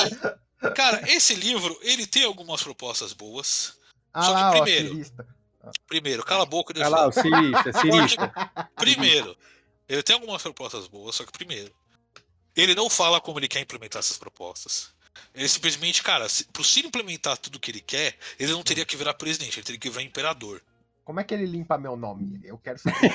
cara, esse livro, ele tem algumas propostas boas. Ah Só que lá, ó, primeiro-. Primeiro, cala a boca e deixa eu lá, o falar. cirista, cirista. Primeiro, ele tem algumas propostas boas, só que primeiro, ele não fala como ele quer implementar essas propostas. Ele simplesmente, cara, se, pro Ciro implementar tudo que ele quer, ele não teria que virar presidente, ele teria que virar imperador. Como é que ele limpa meu nome? Eu quero saber.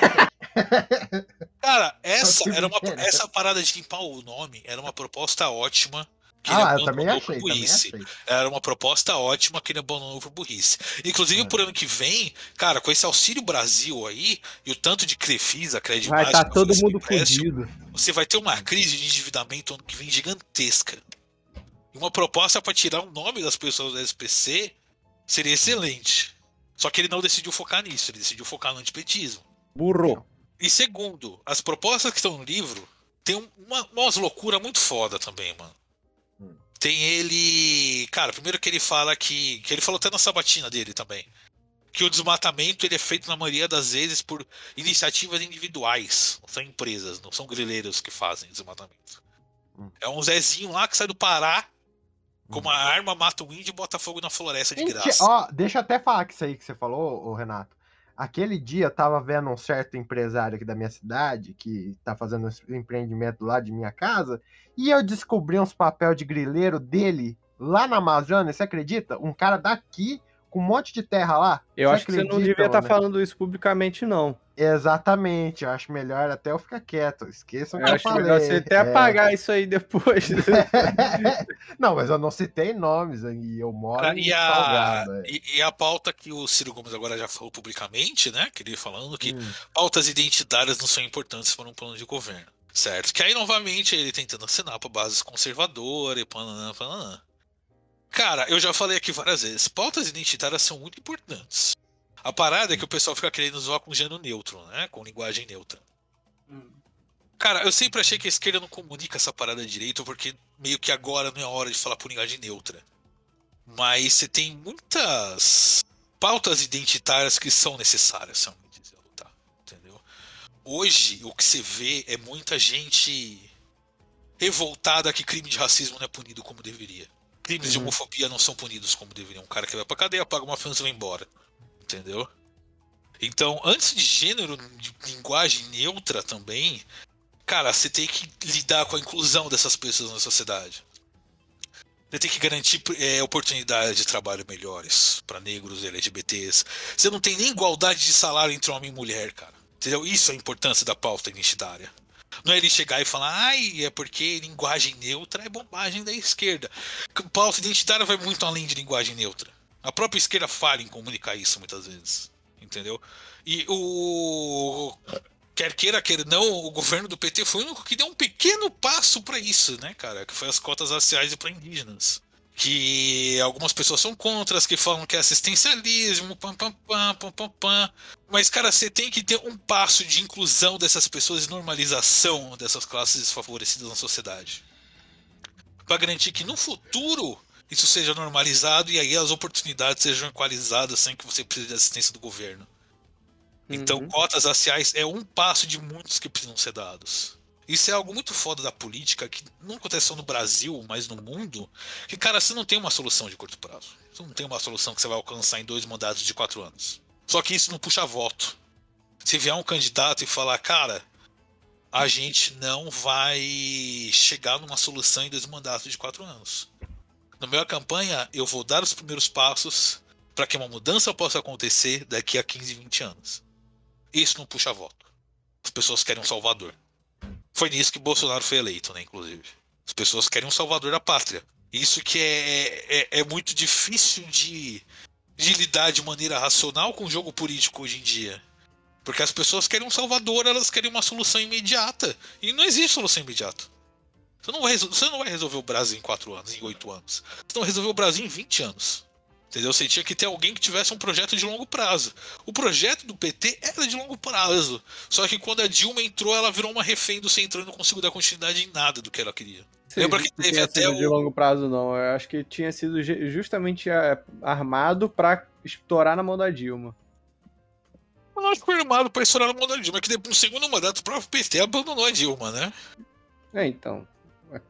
Cara, essa era uma, essa parada de limpar o nome era uma proposta ótima. Que ah, eu abandonou também por achei, também burrice. achei. Era uma proposta ótima que ele abandonou por burrice. Inclusive, É. por ano que vem, cara, com esse Auxílio Brasil aí, e o tanto de Crefisa, crédito Vai estar todo oferecendo mundo fudido. Você vai ter uma crise de endividamento ano que vem gigantesca. Uma proposta para tirar o nome das pessoas da SPC seria excelente. Só que ele não decidiu focar nisso, ele decidiu focar no antipetismo. Burro. E segundo, as propostas que estão no livro tem um- uma, umas loucuras muito foda também, mano. Hum. Tem ele. Cara, primeiro que ele fala que. Que ele falou até na sabatina dele também. Que o desmatamento ele é feito na maioria das vezes por iniciativas individuais. Não são empresas, não são grileiros que fazem desmatamento. Hum. É um Zezinho lá que sai do Pará com uma arma, mata um índio e bota fogo na floresta de Gente, graça. ó, deixa eu até falar que isso aí que você falou, Renato. Aquele dia eu tava vendo um certo empresário aqui da minha cidade, que tá fazendo esse empreendimento lá de minha casa, e eu descobri uns papel de grileiro dele lá na Amazônia, você acredita? Um cara daqui com um monte de terra lá. Eu Você acho que você não devia estar mano? falando isso publicamente, não. Exatamente, eu acho melhor até eu ficar quieto. Esqueçam o Eu que eu acho falei. melhor você até É. apagar isso aí depois. não, mas eu não citei nomes e eu moro em e, a, Salgado. é. e, e a pauta que o Ciro Gomes agora já falou publicamente, né? Que ele falando que Hum. pautas identitárias não são importantes para um plano de governo. Certo? Que aí, novamente, ele tentando assinar para bases conservadoras e pananã, pananã. Cara, eu já falei aqui várias vezes, pautas identitárias são muito importantes. A parada é que o pessoal fica querendo zoar com gênero neutro, né? Com linguagem neutra. Cara, eu sempre achei que a esquerda não comunica essa parada direito, porque meio que agora não é hora de falar por linguagem neutra. Mas você tem muitas pautas identitárias que são necessárias, são dizer, lutar, entendeu? Hoje o que você vê é muita gente revoltada que crime de racismo não é punido como deveria. Crimes de Uhum. homofobia não são punidos como deveriam. Um cara que vai pra cadeia, paga uma fiança e vai embora. Entendeu? Então, antes de gênero, de linguagem neutra também, cara, você tem que lidar com a inclusão dessas pessoas na sociedade. Você tem que garantir é, oportunidades de trabalho melhores para negros e LGBTs. Você não tem nem igualdade de salário entre homem e mulher, cara. Entendeu? Isso é a importância da pauta identitária. Não é ele chegar e falar, ai, é porque linguagem neutra é bobagem da esquerda. Pauta identitária vai muito além de linguagem neutra. A própria esquerda falha em comunicar isso muitas vezes. Entendeu? E o. Quer queira, quer não, o governo do PT foi o único que deu um pequeno passo para isso, né, cara? Que foi as cotas raciais e para indígenas. Que algumas pessoas são contras, que falam que é assistencialismo, pam, pam, pam, pam, pam, pam. Mas, cara, você tem que ter um passo de inclusão dessas pessoas e normalização dessas classes desfavorecidas na sociedade. Para garantir que no futuro isso seja normalizado e aí as oportunidades sejam equalizadas sem que você precise de assistência do governo. Então, Uhum. cotas raciais é um passo de muitos que precisam ser dados. Isso é algo muito foda da política, que não acontece só no Brasil, mas no mundo, que, cara, você não tem uma solução de curto prazo. Você não tem uma solução que você vai alcançar em dois mandatos de quatro anos. Só que isso não puxa voto. Se vier um candidato e falar, cara, a gente não vai chegar numa solução em dois mandatos de quatro anos. Na minha campanha, eu vou dar os primeiros passos para que uma mudança possa acontecer daqui a 15, 20 anos. Isso não puxa voto. As pessoas querem um salvador. Foi nisso que Bolsonaro foi eleito, né, inclusive. As pessoas querem um salvador da pátria. Isso que é, é, é muito difícil de, de lidar de maneira racional com o jogo político hoje em dia. Porque as pessoas querem um salvador, elas querem uma solução imediata. E não existe solução imediata. Você não vai, você não vai resolver o Brasil em 4 anos, em 8 anos. Você não resolveu o Brasil em 20 anos. Entendeu? Você tinha que ter alguém que tivesse um projeto de longo prazo. O projeto do PT era de longo prazo. Só que quando a Dilma entrou, ela virou uma refém do centro e não conseguiu dar continuidade em nada do que ela queria. Lembra que teve até sido de o. longo prazo, não. Eu acho que tinha sido ju- justamente é, armado pra estourar na mão da Dilma. Eu acho que foi armado pra estourar na mão da Dilma, que depois, no segundo mandato, o próprio PT abandonou a Dilma, né? É, então.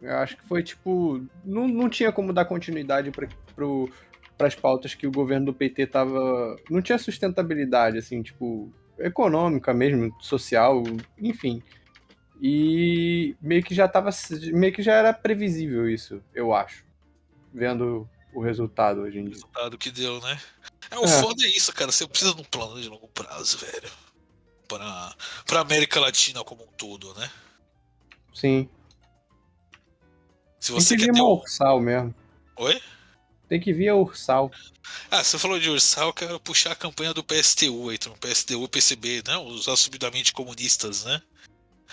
Eu acho que foi tipo. Não, não tinha como dar continuidade para as pautas que o governo do PT tava. Não tinha sustentabilidade, assim, tipo, econômica mesmo, social, enfim. E meio que já tava. Meio que já era previsível isso, eu acho. Vendo o resultado hoje em dia. resultado que deu, né? É, o É. foda é isso, cara. Você precisa de um plano de longo prazo, velho. Pra, pra América Latina como um todo, né? Sim. Se Tem você que quer ter um. Mesmo. Oi? Tem que vir a Ursal. Ah, você falou de Ursal, eu quero puxar a campanha do PSTU aí, então, PSTU e PCB, né? Os assumidamente comunistas, né?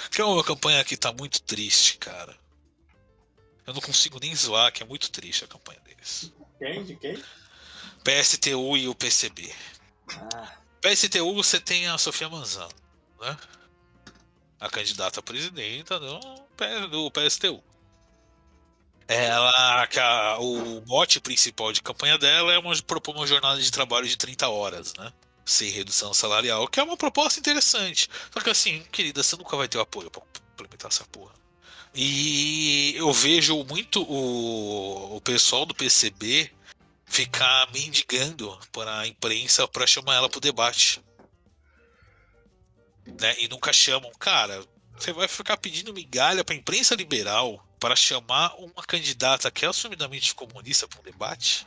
Que é uma campanha que tá muito triste, cara. Eu não consigo nem zoar, que é muito triste a campanha deles. Quem? De quem? PSTU e o PCB. Ah, PSTU você tem a Sofia Manzano, né? A candidata a presidenta do PSTU. Ela, a- o mote principal de campanha dela é uma, propor uma jornada de trabalho de 30 horas, né? Sem redução salarial, que é uma proposta interessante. Só que assim, querida, você nunca vai ter o apoio pra implementar essa porra. E eu vejo muito o, o pessoal do PCB ficar mendigando para a imprensa para chamar ela pro debate. Né? E nunca chamam. Cara, você vai ficar pedindo migalha para a imprensa liberal para chamar uma candidata que é assumidamente comunista para um debate?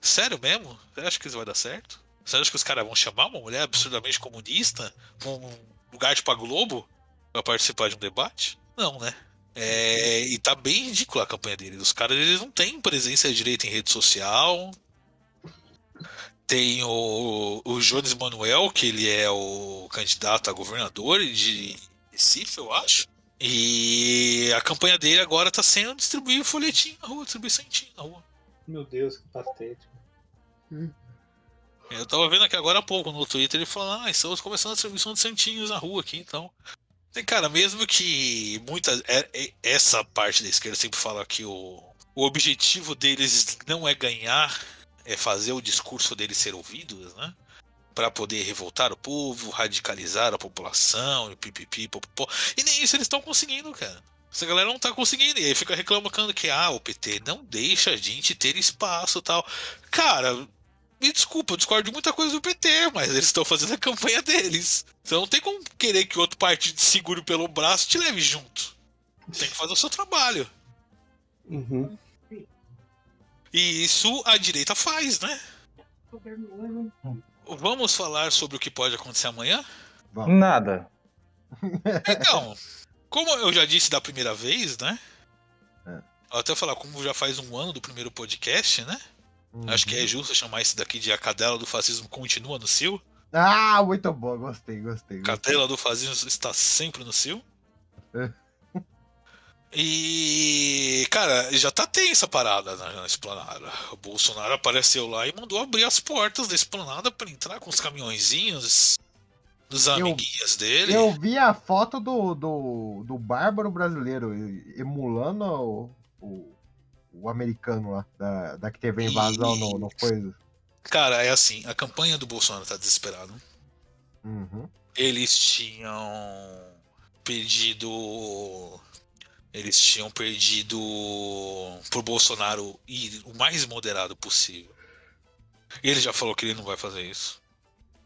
Sério mesmo? Você acha que isso vai dar certo? Você acha que os caras vão chamar uma mulher absurdamente comunista pra um lugar tipo a Globo para participar de um debate? Não, né? É, e tá bem ridícula a campanha deles. Os caras eles não têm presença direita em rede social. Tem o, o Jones Manuel, que ele é o candidato a governador de Recife, eu acho. E a campanha dele agora tá sendo distribuir folhetim na rua, distribuir santinho na rua. meu Deus, que patético. Eu tava vendo aqui agora há pouco no Twitter ele falando, ah, estamos começando a distribuição de santinhos na rua aqui, então. Tem, cara, mesmo que muita. é- é- essa parte da esquerda sempre fala que o, o objetivo deles não é ganhar é fazer o discurso dele ser ouvido, né? Pra poder revoltar o povo, radicalizar a população, e pipipi, popopó. E nem isso eles estão conseguindo, cara. Essa galera não tá conseguindo. E aí fica reclamando que, ah, o PT não deixa a gente ter espaço e tal. Cara, me desculpa, eu discordo de muita coisa do PT, mas eles estão fazendo a campanha deles. Então não tem como querer que outro partido te segure pelo braço e te leve junto. Tem que fazer o seu trabalho. Uhum. E isso a direita faz, né? Vamos falar sobre o que pode acontecer amanhã? Nada. Então, como eu já disse da primeira vez, né? É. Vou até falar, como já faz um ano do primeiro podcast, né? Acho que é justo chamar isso daqui de a cadela do fascismo continua no Sil. Ah, muito bom, gostei, gostei. gostei. Cadela do fascismo está sempre no Sil. E, cara, já tá tensa a parada na, na esplanada. O Bolsonaro apareceu lá e mandou abrir as portas da esplanada para entrar com os caminhõezinhos dos amiguinhos dele. Eu vi a foto do, do, do Bárbaro brasileiro emulando o, o, o americano lá, da, da que teve a invasão no, no coisa. Cara, é assim, a campanha do Bolsonaro tá desesperada. Uhum. Eles tinham pedido. Eles tinham pedido pro Bolsonaro ir o mais moderado possível. E ele já falou que ele não vai fazer isso.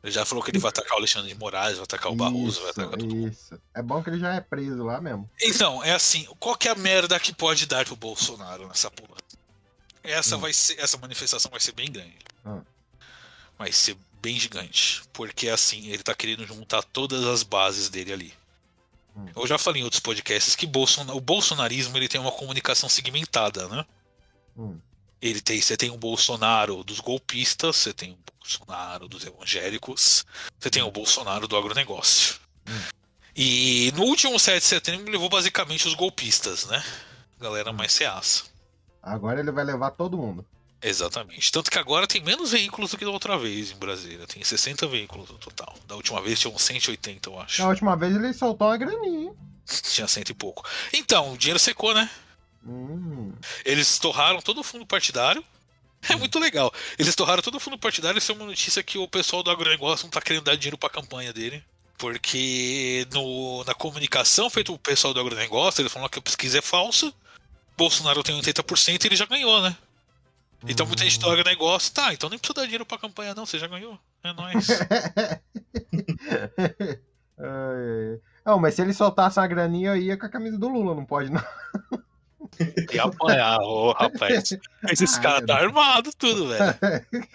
Ele já falou que ele vai atacar o Alexandre de Moraes, vai atacar o Barroso, vai atacar todo mundo. Isso. É bom que ele já é preso lá mesmo. Então, é assim, qual que é a merda que pode dar pro Bolsonaro nessa porra? Essa Hum. vai ser, essa manifestação vai ser bem grande. Ah. Vai ser bem gigante, porque assim, ele tá querendo juntar todas as bases dele ali. Hum. Eu já falei em outros podcasts que Bolson- o bolsonarismo ele tem uma comunicação segmentada, né? Hum. Ele tem, você tem o Bolsonaro dos golpistas, você tem o Bolsonaro dos evangélicos, você tem o Bolsonaro do agronegócio. E no último 7 de setembro levou basicamente os golpistas, né? Galera mais reaça. Agora ele vai levar todo mundo. Exatamente. Tanto que agora tem menos veículos do que da outra vez em Brasília. Tem 60 veículos no total. Da última vez tinha uns 180, eu acho. Na última vez ele soltou uma graninha, hein? Tinha cento e pouco. Então, o dinheiro secou, né? Hum. Eles torraram todo o fundo partidário. É muito legal. Eles torraram todo o fundo partidário. Isso é uma notícia que o pessoal do agronegócio não tá querendo dar dinheiro pra campanha dele. Porque no, na comunicação feita pelo pessoal do agronegócio, eles falaram que a pesquisa é falsa. Bolsonaro tem 80% e ele já ganhou, né? Então muita gente do agronegócio, tá, então nem precisa dar dinheiro pra campanha, não, você já ganhou. É nóis. Ai, ai. Não, mas se ele soltasse uma graninha, eu ia com a camisa do Lula, não pode não. E apanhar, ô rapaz. Esses Ah, caras eu tá não- armado tudo, velho.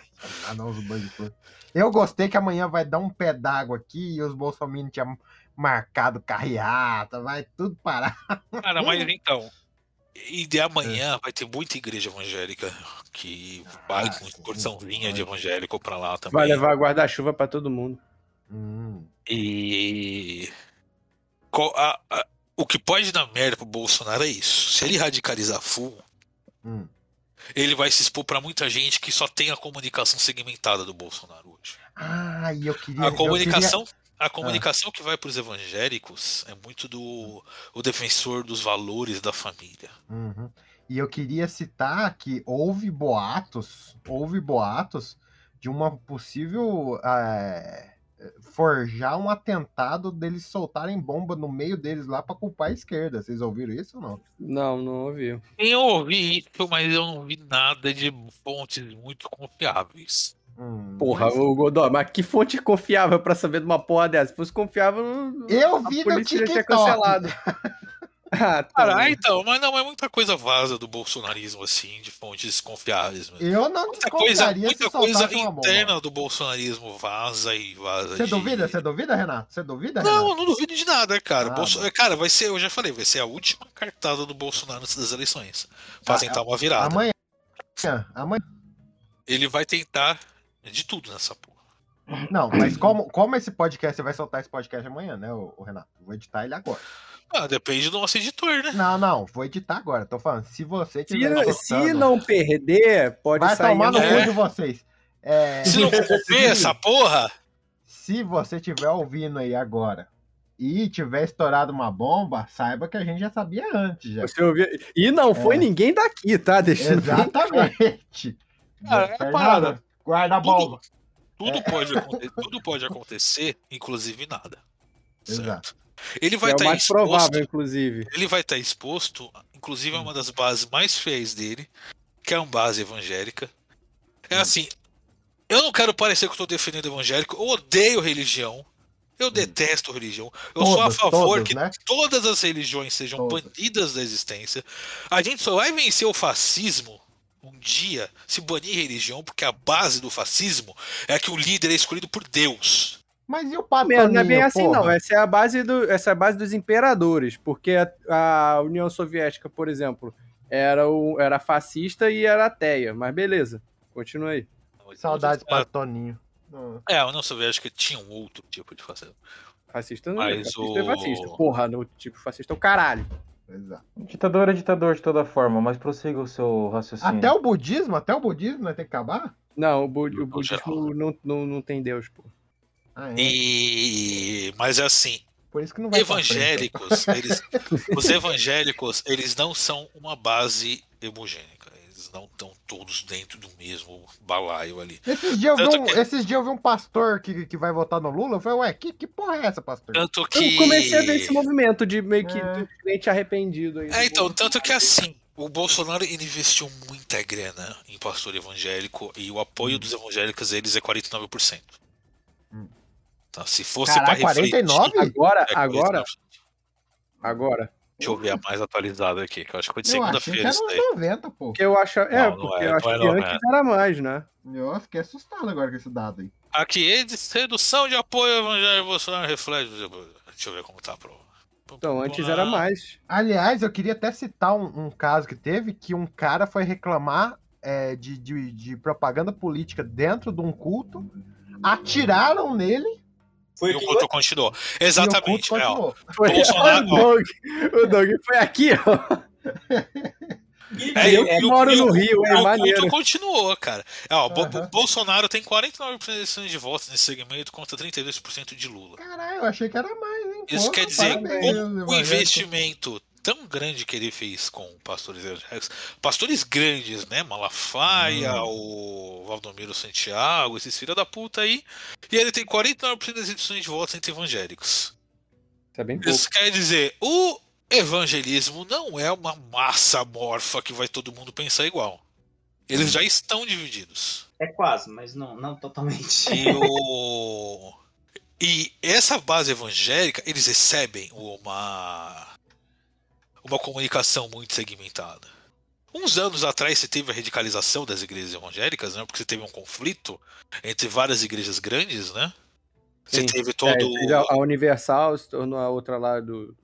ah, não, os flor. Eu gostei que amanhã vai dar um pé d'água aqui e os bolsominions tinham marcado carreata, vai tudo parar. Cara, mas então. E de amanhã vai ter muita igreja evangélica que vai com excursãozinha de evangélico pra lá também. Vai levar guarda-chuva pra todo mundo. Hum, E. qual- a- a- o que pode dar merda pro Bolsonaro é isso. Se ele radicalizar full, hum. ele vai se expor pra muita gente que só tem a comunicação segmentada do Bolsonaro hoje. Ah, e eu queria. A eu comunicação, queria- a comunicação que vai pros evangélicos é muito do o defensor dos valores da família. Uhum. E eu queria citar que houve boatos, houve boatos de uma possível é, forjar um atentado deles soltarem bomba no meio deles lá pra culpar a esquerda. Vocês ouviram isso ou não? Não, não ouvi. Eu ouvi isso, mas eu não vi nada de fontes muito confiáveis. Hum, Porra, mas- o Godó, mas que fonte confiável pra saber de uma porra dessa? Se fosse confiável, não- Eu a vi no já tinha TikTok. cancelado. ah, tá. Cara, então, mas não é muita coisa vaza do bolsonarismo, assim, de fontes confiáveis. Mesmo. Eu não Muita coisa, muita coisa interna do bolsonarismo vaza e vaza. Você de- duvida? Você duvida, Renato? Você duvida, Não, Renato? eu não duvido de nada, cara. Ah, Bolso-. Cara, vai ser, eu já falei, vai ser a última cartada do Bolsonaro antes das eleições. Pra Ah, tentar uma virada. Amanhã. Amanhã. Ele vai tentar de tudo nessa porra. Não, mas como, como esse podcast, você vai soltar esse podcast amanhã, né, o, Renato? Vou editar ele agora. Ah, depende do nosso editor, né? Não, não, vou editar agora. Tô falando, se você Se, tiver se escutando- não perder, pode Vai sair. tomar no cu de vocês. É, Se não corromper essa porra, se você estiver ouvindo aí agora e tiver estourado uma bomba, saiba que a gente já sabia antes. Já. Você ouviu? E não foi É. ninguém daqui, tá? Deixa Exatamente. Cara, é parada. Guarda a bomba. Tudo pode, acontecer, tudo pode acontecer, inclusive nada. Exato. Ele vai é o estar mais exposto. provável, inclusive. Ele vai estar exposto, inclusive, a uma das bases mais fiéis dele, que é uma base evangélica. É assim, eu não quero parecer que eu estou defendendo evangélico, eu odeio religião. Eu detesto religião. Eu sou a Todas, favor todas, que né? todas as religiões sejam Todas. banidas da existência. A gente só vai vencer o fascismo um dia se banir religião, porque a base do fascismo é que o líder é escolhido por Deus. Mas e o Não, Patoninho, não é bem assim, porra? não. Essa é a base, do, essa é a base dos imperadores. Porque a, a União Soviética, por exemplo, era, o, era fascista e era ateia. Mas beleza, continua aí. Saudades Ah, Patoninho. Hum. É, a União Soviética tinha um outro tipo de fascismo. Fascista não é. Mas Fascista é o- fascista. Porra, no tipo fascista é o caralho. Exato. Ditador é ditador de toda forma, mas prossiga o seu raciocínio. Até o budismo, até o budismo vai ter que acabar? Não, o, bu- o budismo não, não, não tem Deus, pô. Ah, é. E mas é assim, Por isso que não vai pra frente. evangélicos, eles, os evangélicos, eles não são uma base homogênica. Não estão todos dentro do mesmo balaio ali. Esses dias, eu vi um, que- esses dias eu vi um pastor que, que vai votar no Lula. Eu falei, ué, que, que porra é essa, pastor? Tanto que Eu comecei a ver esse movimento de meio que É. crente arrependido aí. É, então, tanto que assim, o Bolsonaro ele investiu muita grana em pastor evangélico e o apoio dos evangélicos eles é 49%. Hum. Então, se fosse para refletir, 49? Agora, é agora, 49%. agora. Deixa eu ver a mais atualizada aqui, que eu acho que foi de que segunda-feira era isso uns daí. 90, pô. Porque eu acho. É, Não, não porque é, eu acho é que não, antes é. era mais, né? Eu fiquei assustado agora com esse dado aí. Aqui, redução de apoio ao evangélico Bolsonaro reflete. Deixa eu ver como tá, pro. Então, antes era mais. Aliás, eu queria até citar um, um caso que teve que um cara foi reclamar é, de, de, de propaganda política dentro de um culto, atiraram nele Foi E o culto continuou. o Exatamente. é, continuou. Foi Bolsonaro, o Doug. O Doug foi aqui, ó. É, Eu e o- moro e o- no Rio, é o maneiro. culto continuou, cara. É, ó, Aham. Bolsonaro tem 49% de votos nesse segmento contra 32% de Lula. Caralho, eu achei que era mais, hein? Isso Porra, quer dizer, parabéns, evangélico. o investimento tão grande que ele fez com pastores evangélicos, pastores grandes, né? Malafaia, o Valdomiro Santiago, esses filha da puta aí, e ele tem 49% das edições de votos entre evangélicos. Isso é bem pouco. Isso quer dizer, o evangelismo não é uma massa amorfa que vai todo mundo pensar igual. Eles já estão divididos. É quase, mas não, não totalmente. E, o... e essa base evangélica, eles recebem uma, uma comunicação muito segmentada. Uns anos atrás você teve a radicalização das igrejas evangélicas, né? Porque você teve um conflito entre várias igrejas grandes, né? Você Sim. teve É, todo. teve a, Universal se tornou a outra lá do.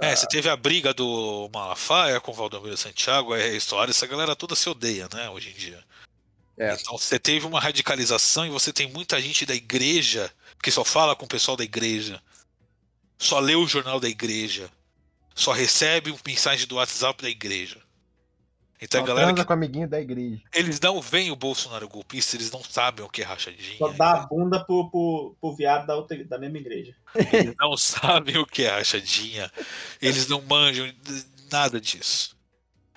É, você teve a briga do Malafaia com o Valdomiro Santiago, é a história, essa galera toda se odeia, né, hoje em dia. É. Então você teve uma radicalização e você tem muita gente da igreja que só fala com o pessoal da igreja, só lê o jornal da igreja, só recebe mensagem do WhatsApp da igreja. Então a Só galera, transa que- com o amiguinho da igreja. eles não veem o Bolsonaro golpista, eles não sabem o que é rachadinha, Só dá a bunda pro, pro, pro viado da, outra, da mesma igreja. eles não sabem o que é rachadinha, eles não manjam nada disso.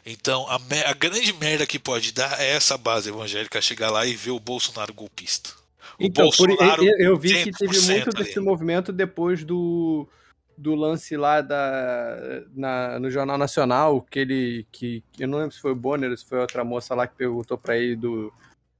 Então, a, me- a grande merda que pode dar é essa base evangélica chegar lá e ver o Bolsonaro golpista. O Então, por- Bolsonaro eu, eu vi que teve 100% muito ali. desse movimento depois do, do lance lá da, na, no Jornal Nacional, que ele. Que, eu não lembro se foi o Bonner ou se foi outra moça lá que perguntou pra ele do,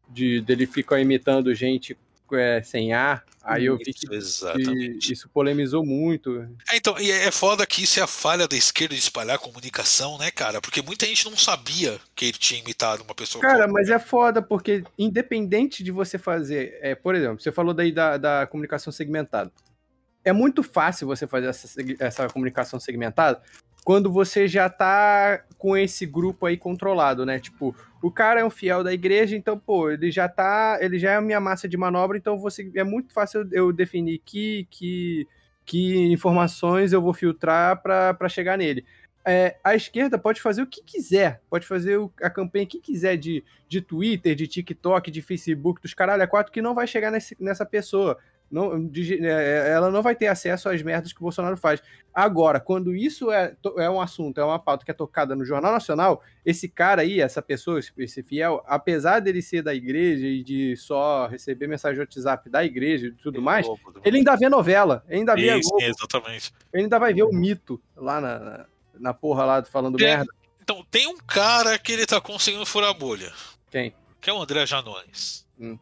de, dele ficar imitando gente é, sem ar. Aí eu vi Isso, que, que isso polemizou muito. É, então, e é foda que isso é a falha da esquerda de espalhar a comunicação, né, cara? Porque muita gente não sabia que ele tinha imitado uma pessoa. Cara, qualquer. mas é foda, porque independente de você fazer. É, por exemplo, você falou daí da, da comunicação segmentada. É muito fácil você fazer essa, essa comunicação segmentada quando você já tá com esse grupo aí controlado, né? Tipo, o cara é um fiel da igreja, então, pô, ele já tá. Ele já é a minha massa de manobra, então você, é muito fácil eu definir que, que, que informações eu vou filtrar para chegar nele é, a esquerda pode fazer o que quiser, pode fazer o- a campanha que quiser de, de Twitter, de TikTok, de Facebook, dos caralho a quatro, que não vai chegar nesse- nessa pessoa. Não, de- é, ela não vai ter acesso às merdas que o Bolsonaro faz. Agora, quando isso é, é um assunto, é uma pauta que é tocada no Jornal Nacional, esse cara aí, essa pessoa, esse, esse fiel, apesar dele ser da igreja e de só receber mensagem de WhatsApp da igreja e tudo mais, ele ainda vê novela, ainda vê a Isso, Globo, exatamente. ele ainda vai ver o mito lá na, na, porra lá falando É. merda. Então, tem um cara que ele tá conseguindo furar a bolha. Quem? Que é o André Janones. Hum.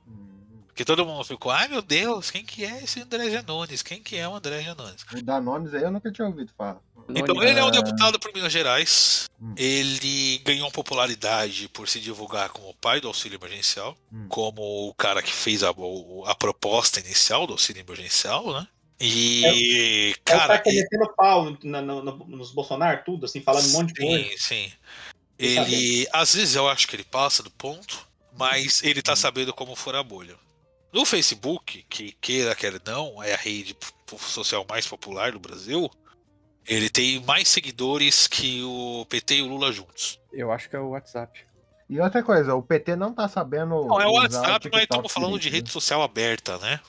Que todo mundo ficou, ai meu Deus, quem que é esse André Janones? Quem que é o André Janones? O Danones aí eu nunca tinha ouvido falar. Então, ele é um deputado por Minas Gerais. Hum. Ele ganhou popularidade por se divulgar como o pai do auxílio emergencial, Hum. como o cara que fez a, o- a proposta inicial do auxílio emergencial, né? E, É o cara, que tá metendo pau na- no- no- nos Bolsonaro, tudo, assim, falando um monte de coisa. Sim, sim. Ele, às vezes eu acho que ele passa do ponto, mas ele tá sabendo como furar a bolha. No Facebook, que queira, quer não, é a rede social mais popular do Brasil, ele tem mais seguidores que o PT e o Lula juntos. Eu acho que é o WhatsApp. E outra coisa, o PT não tá sabendo. Não, é o WhatsApp, mas estamos falando de rede social aberta, né?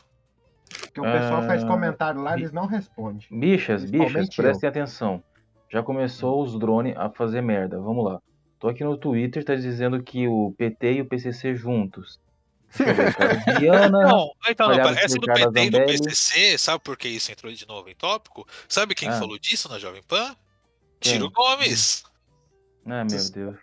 Porque o pessoal faz Ah, comentário lá, eles não respondem. Bichas, bichas, Principalmente eu. prestem atenção. Já começou os drones a fazer merda. Vamos lá. Tô aqui no Twitter, tá dizendo que o PT e o PCC juntos. Diana. Não, então, essa por do PT e do. PCC, sabe por que isso entrou de novo em tópico? Sabe quem Ah. falou disso na Jovem Pan? Quem? Ciro Gomes, Ah, meu Deus.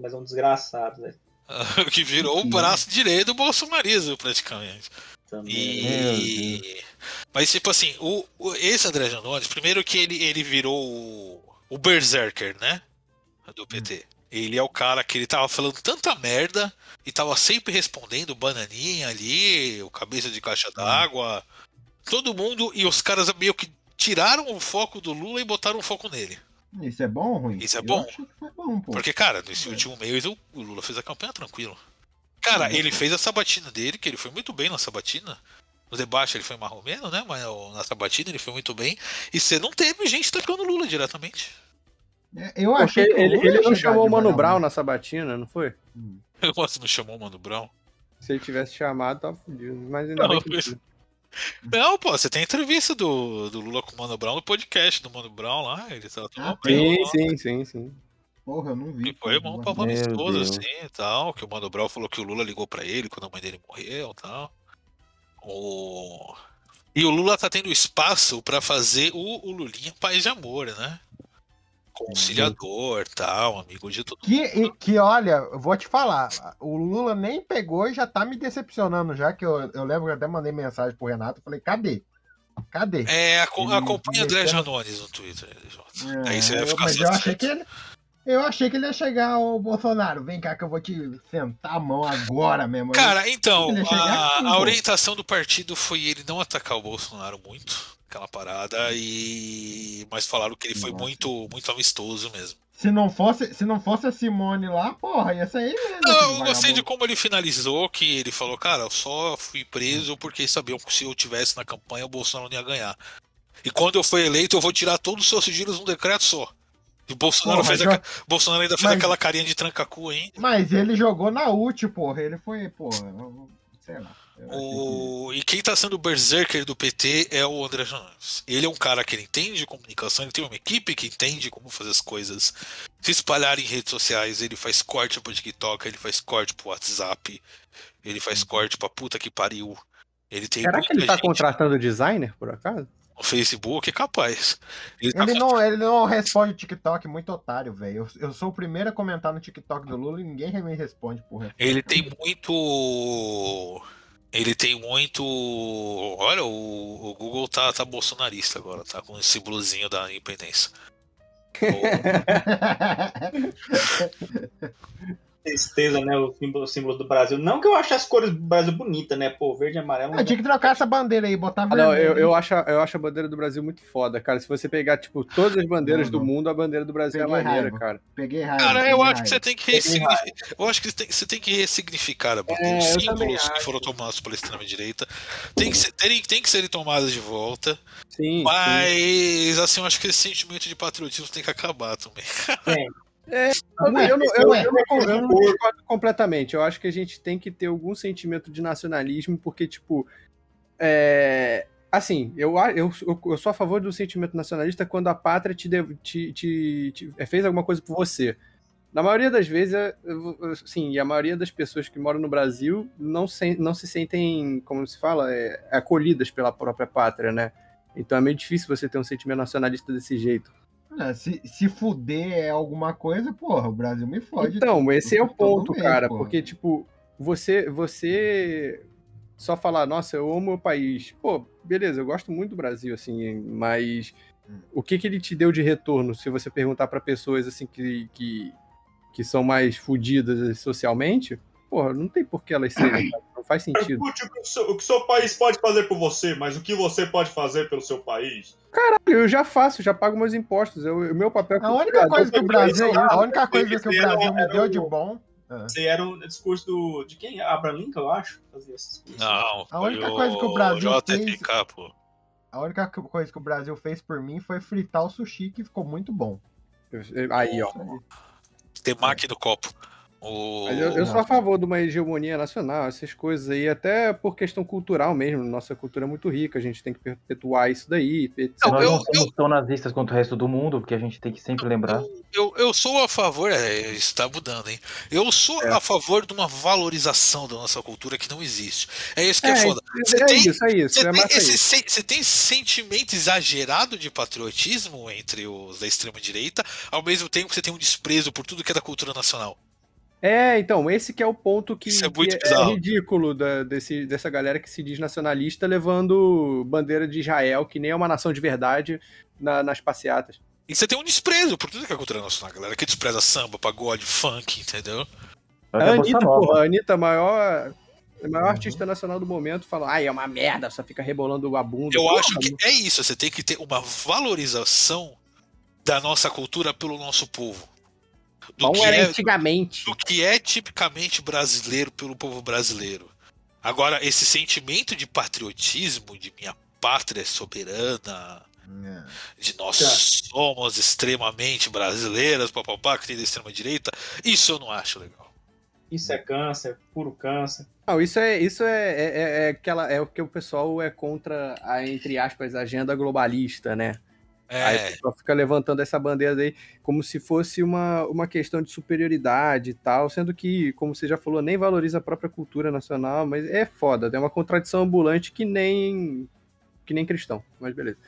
Mas é um desgraçado, velho. que virou o braço direito do bolsonarismo, praticamente. Também. E... Mas, tipo assim, o, o- esse André Janones, primeiro que ele, ele virou o, o Berserker, né? Do PT. Ele é o cara que ele tava falando tanta merda e tava sempre respondendo bananinha ali, o cabeça de caixa d'água, todo mundo, e os caras meio que tiraram o foco do Lula e botaram o foco nele. Isso é bom ou ruim? Isso é Eu bom. Porque, cara, nesse último mês o Lula fez a campanha tranquilo. Cara, ele fez a sabatina dele, que ele foi muito bem na sabatina. No debate ele foi marromeno, né? Mas na sabatina ele foi muito bem. E você não teve gente tacando o Lula diretamente. É, Eu Porque achei que ele, ele não chamou o Mano Brown na sabatina, não foi? Eu gosto não chamou o Mano Brown. Se ele tivesse chamado, tava fudido. Mas ainda Não, que Não, pô, você tem entrevista do, do Lula com o Mano Brown no podcast do Mano Brown lá. Ele tá Ah, Sim, sim, sim, sim. Porra, eu não vi. E foi mão pra amistoso, assim e tal. Que o Mano Brown falou que o Lula ligou pra ele quando a mãe dele morreu e tal. O... E o Lula tá tendo espaço pra fazer o, o Lulinha paz de amor, né? Conciliador tal, amigo de todo Que, que olha, eu vou te falar, o Lula nem pegou e já tá me decepcionando, já que eu, eu lembro que até mandei mensagem pro Renato, falei, cadê? Cadê? É, acompanha André Janones no Twitter, Jota. É, Aí você vai eu- ficar mas eu achei que ele. Eu achei que ele ia chegar, ô Bolsonaro, vem cá que eu vou te sentar a mão agora mesmo. Cara, então, a, a orientação do partido foi ele não atacar o Bolsonaro muito, aquela parada, e mas falaram que ele foi Nossa. muito, muito amistoso mesmo. Se não fosse, se não fosse a Simone lá, porra, ia sair mesmo. Não, eu gostei de como ele finalizou, que ele falou, cara, eu só fui preso porque sabiam que se eu tivesse na campanha o Bolsonaro não ia ganhar. E quando eu for eleito, eu vou tirar todos os seus sigilos num decreto só. E Bolsonaro, Porra, fez já- aca- Bolsonaro ainda fez mas- aquela carinha de tranca-cu ainda. Mas ele jogou na ult, porra. Ele foi, porra. eu- Sei lá. Achei O... E quem tá sendo o berserker do PT é o André Janones. Ele é um cara que ele entende de comunicação, ele tem uma equipe que entende como fazer as coisas se espalhar em redes sociais. Ele faz corte pro TikTok, ele faz corte pro WhatsApp, ele faz corte pra puta que pariu. Ele tem Será que ele tá gente contratando designer, por acaso? no Facebook, é capaz. Ele tá Ele com- não, ele não responde o TikTok, muito otário, velho. Eu, eu sou o primeiro a comentar no TikTok do Lula e ninguém me responde, porra. Ele tem muito. Ele tem muito. Olha, o, o Google tá, tá bolsonarista agora, tá com esse símbolozinho da independência. Tristeza, né? O símbolo, o símbolo do Brasil. Não que eu ache as cores do Brasil bonitas, né? Pô, verde e amarelo. Eu tinha que trocar essa bandeira aí, botar Ah, não, vermelho. eu, eu, acho, a- eu acho a bandeira do Brasil muito foda, cara. Se você pegar, tipo, todas as bandeiras Não, do não. mundo, a bandeira do Brasil é Peguei maneira, raiva. cara. Peguei raiva. Cara, peguei eu acho raiva. que você tem que ressignificar. Eu acho que você tem, você tem que ressignificar a bandeira. É, Os símbolos que acho. foram tomados pela extrema-direita tem que, ser, terem, tem que serem tomados de volta. Sim, Mas, assim, eu acho que esse sentimento de patriotismo tem que acabar também. É, eu, Ué, eu não, eu, ué. eu não- eu não discordo completamente. Eu acho que a gente tem que ter algum sentimento de nacionalismo, porque, tipo, é, assim, eu, eu, eu, sou a favor do sentimento nacionalista quando a pátria te, te, te- te- é, fez alguma coisa por você. Na maioria das vezes, é, sim, e a maioria das pessoas que moram no Brasil não se, não se sentem, como se fala, é, acolhidas pela própria pátria, né? Então é meio difícil você ter um sentimento nacionalista desse jeito. É, se, se fuder é alguma coisa, porra, o Brasil me fode. Então, esse é o ponto, mês, cara, porra. porque, tipo, você, você só falar, nossa, eu amo meu país. Pô, beleza, eu gosto muito do Brasil, assim, mas o que que ele te deu de retorno se você perguntar pra pessoas, assim, que, que, que são mais fodidas socialmente? Porra, não tem por que elas serem, não faz sentido. Pergunte o que o seu, o que o seu país pode fazer por você, mas o que você pode fazer pelo seu país? Caralho, eu já faço, já pago meus impostos, eu- o meu papel A única coisa que o Brasil, a única coisa que o Brasil me deu de bom. Ah. Esse era o discurso do, de quem? Abraham Lincoln, eu acho. Fazia esse discurso. Não, A única coisa que o Brasil JFK, pô. A única co- coisa que o Brasil fez por mim foi fritar o sushi, que ficou muito bom. Aí, ó. Temaki do copo. O... Mas eu, eu sou a favor de uma hegemonia nacional, essas coisas aí, até por questão cultural mesmo. Nossa cultura é muito rica, a gente tem que perpetuar isso daí. etc. Nós não somos tão nazistas quanto o resto do mundo, porque a gente tem que sempre lembrar. Eu, eu sou a favor, é, está mudando, hein? Eu sou É. a favor de uma valorização da nossa cultura que não existe. É isso que é, É, foda. é isso, é isso, Você é tem, esse você tem sentimento exagerado de patriotismo entre os da extrema direita, ao mesmo tempo que você tem um desprezo por tudo que é da cultura nacional. É, então, esse que é o ponto que, é que é, bizarro. ridículo da- desse, dessa galera que se diz nacionalista levando bandeira de Israel, que nem é uma nação de verdade, na- nas passeatas. E você tem um desprezo por tudo que é cultura nacional, galera que despreza samba, pagode, funk, entendeu? A Anitta, porra, a Anitta, a maior, a maior artista nacional do momento, fala, ai, é uma merda, só fica rebolando a bunda. Eu Porra, acho que é isso, você tem que ter uma valorização da nossa cultura pelo nosso povo. Do Bom que, era é, antigamente. do que é tipicamente brasileiro pelo povo brasileiro. Agora, esse sentimento de patriotismo, de minha pátria é soberana, de nós Tá. somos extremamente brasileiras, papapá, que tem da extrema direita, isso eu não acho legal. Isso é câncer, puro câncer. Não, isso é isso é, é, é- é aquela é o que o pessoal é contra a entre aspas agenda globalista, né? É. Aí o pessoal fica levantando essa bandeira aí como se fosse uma, uma questão de superioridade e tal, sendo que, como você já falou, nem valoriza a própria cultura nacional, mas é foda, é uma contradição ambulante que nem que nem cristão, mas beleza.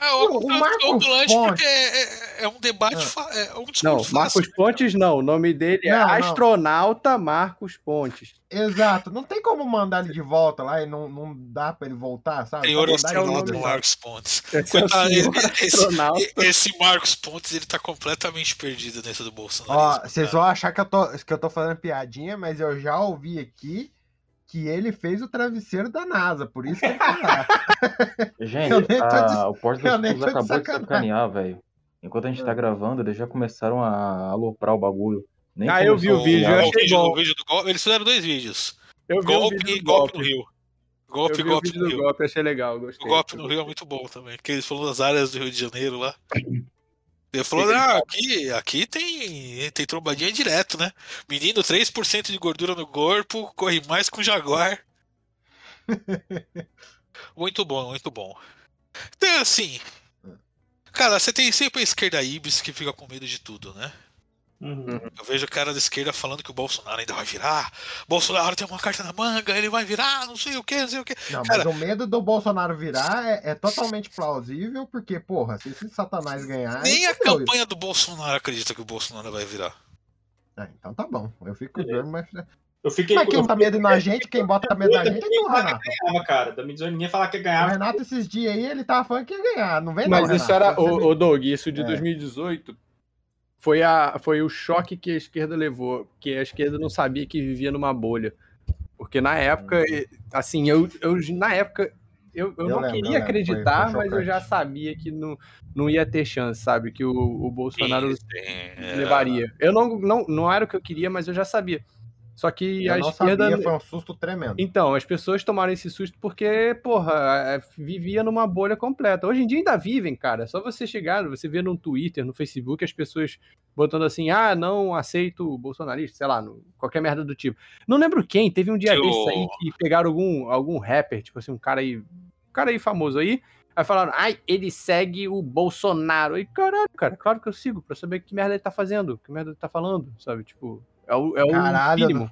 É, o, O Marcos ambulante Pontes- porque é, é- é um debate, fa- é um discurso Não, fácil. Marcos Pontes não, o nome dele é Não, não. astronauta Marcos Pontes. Exato. Não tem como mandar ele de volta lá e não, não dá pra ele voltar, sabe? Senhor astronauta embora. Marcos Pontes. Esse é Coitado, esse, esse- esse Marcos Pontes ele tá completamente perdido dentro do Ó, bolsonarismo. vocês vão achar que eu, tô, que eu tô fazendo piadinha, mas eu já ouvi aqui que ele fez o travesseiro da NASA, por isso que ele tá lá. Gente, Eu a- o Porto eu dos Fundos acabou de sacanear, velho. Enquanto a gente tá gravando, eles já começaram a aloprar o bagulho. Nem Ah, eu vi o vídeo, eu o achei bom. o vídeo do golpe, eles fizeram dois vídeos. Eu vi o Golpe vídeo e do golpe golpe. no Rio. Eu Golpe vi e o golpe vídeo no do Rio. golpe, achei legal, O gostei. golpe no Rio é muito bom também, porque eles falou das áreas do Rio de Janeiro lá. Ele falou, ah, aqui, aqui tem, tem trombadinha direto, né? Menino, 3% de gordura no corpo, corre mais com Jaguar. muito bom, muito bom. Então, assim, cara, você tem sempre a esquerda Ibis que fica com medo de tudo, né? Uhum. Eu vejo o cara da esquerda falando que o Bolsonaro ainda vai virar. Bolsonaro tem uma carta na manga, ele vai virar, não sei o que, não sei o que. Não, Cara, mas o medo do Bolsonaro virar é, é totalmente plausível, porque, porra, se esse satanás ganhar. nem a campanha do Bolsonaro acredita que o Bolsonaro vai virar. Ah, então tá bom. Eu fico duro, mas. Eu fiquei. Mas quem eu tá medo na gente, quem bota medo na gente é o Renato. ganhava, cara. Da mídia ninguém falar que O ganhava. Renato, esses dias aí, ele tava falando que ia ganhar. Não vem Mas não, isso Renato. era, o, o Doug, isso de É. 2018 foi, a, foi o choque que a esquerda levou, que a esquerda não sabia que vivia numa bolha. Porque na época, e- assim, eu, eu na época, eu, eu, Eu não lembro, eu queria lembro, acreditar, foi- foi mas eu já sabia que não, não ia ter chance, sabe? Que o, o Bolsonaro sim, é. levaria. Eu não, não, não era o que eu queria, mas eu já sabia. Só que Eu a não esquerda. sabia, foi um susto tremendo. Então, as pessoas tomaram esse susto porque, porra, é, vivia numa bolha completa. Hoje em dia ainda vivem, cara. É Só você chegar, você vê no Twitter, no Facebook, as pessoas botando assim, ah, não aceito o bolsonarista, sei lá, no- qualquer merda do tipo. Não lembro quem, teve um dia Que desse aí que pegaram algum, algum rapper, tipo assim, um cara aí, um cara aí famoso aí, aí falaram, ai, ele segue o Bolsonaro. E caralho, cara, claro que eu sigo, pra saber que merda ele tá fazendo, que merda ele tá falando, sabe? Tipo, é o, é o Caralho, mínimo.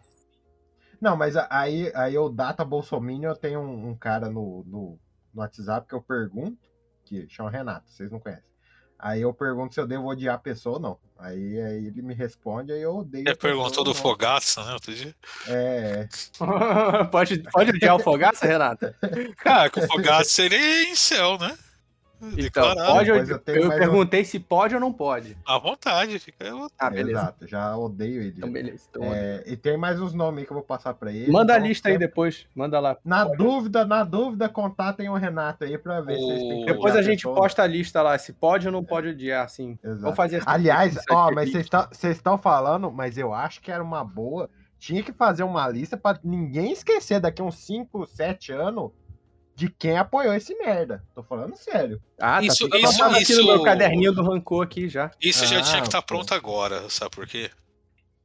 Não, mas aí, aí o Data Bolsominion, eu tenho um, um cara no, no, no WhatsApp que eu pergunto, que chama Renato, vocês não conhecem. Aí eu pergunto se eu devo odiar a pessoa ou não. Aí, aí ele me responde, aí eu odeio. Você perguntou do. Fogaça, né, outro dia? É, pode, pode odiar o Fogaça, Renata? Cara, que o Fogaça ele é em céu, né? Então, Declarado. pode, eu, eu eu mais um- perguntei se pode ou não pode. À vontade, fica à vontade. Ah, beleza. exato, já odeio ele. Então, beleza. Então, É, e tem mais uns nomes aí que eu vou passar pra ele. Manda a então, lista aí depois. Manda lá. Na dúvida, na dúvida, contatem o Renato aí pra ver se vocês têm que Depois a gente pessoa. posta a lista lá, se pode ou não pode odiar, assim. Exato. Vamos fazer assim. Aliás, ó, mas vocês estão falando, mas eu acho que era uma boa. Tinha que fazer uma lista pra ninguém esquecer daqui uns 5, 7 anos de quem apoiou esse merda. Tô falando sério. Ah, tá Isso- isso- aqui no isso- meu caderninho do rancor aqui já. Isso já Ah, tinha que estar pô. pronto agora, sabe por quê?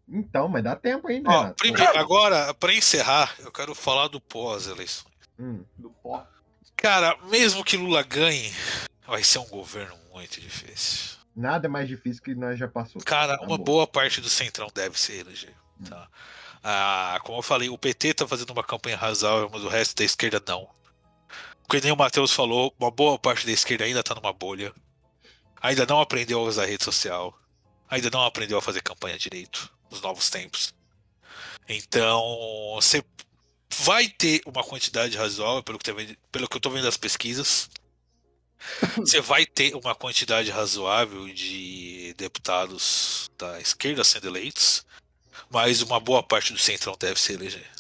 Então, mas dá tempo ainda. Ó, Renato. primeiro, agora, pra encerrar, eu quero falar do pós-eleição. Hum. Do pó. Cara, mesmo que Lula ganhe, vai ser um governo muito difícil. Nada é mais difícil que nós já passou. Cara, Tá uma bom. boa parte do Centrão deve se eleger. Tá? Ah, como eu falei, o PT tá fazendo uma campanha razoável, mas o resto da esquerda não. Porque nem o Matheus falou, uma boa parte da esquerda ainda tá numa bolha. Ainda não aprendeu a usar rede social. Ainda não aprendeu a fazer campanha direito nos novos tempos. Então, você vai ter uma quantidade razoável, pelo que, tá pelo que eu tô vendo das pesquisas. Você vai ter uma quantidade razoável de deputados da esquerda sendo eleitos, mas uma boa parte do centrão deve se eleger.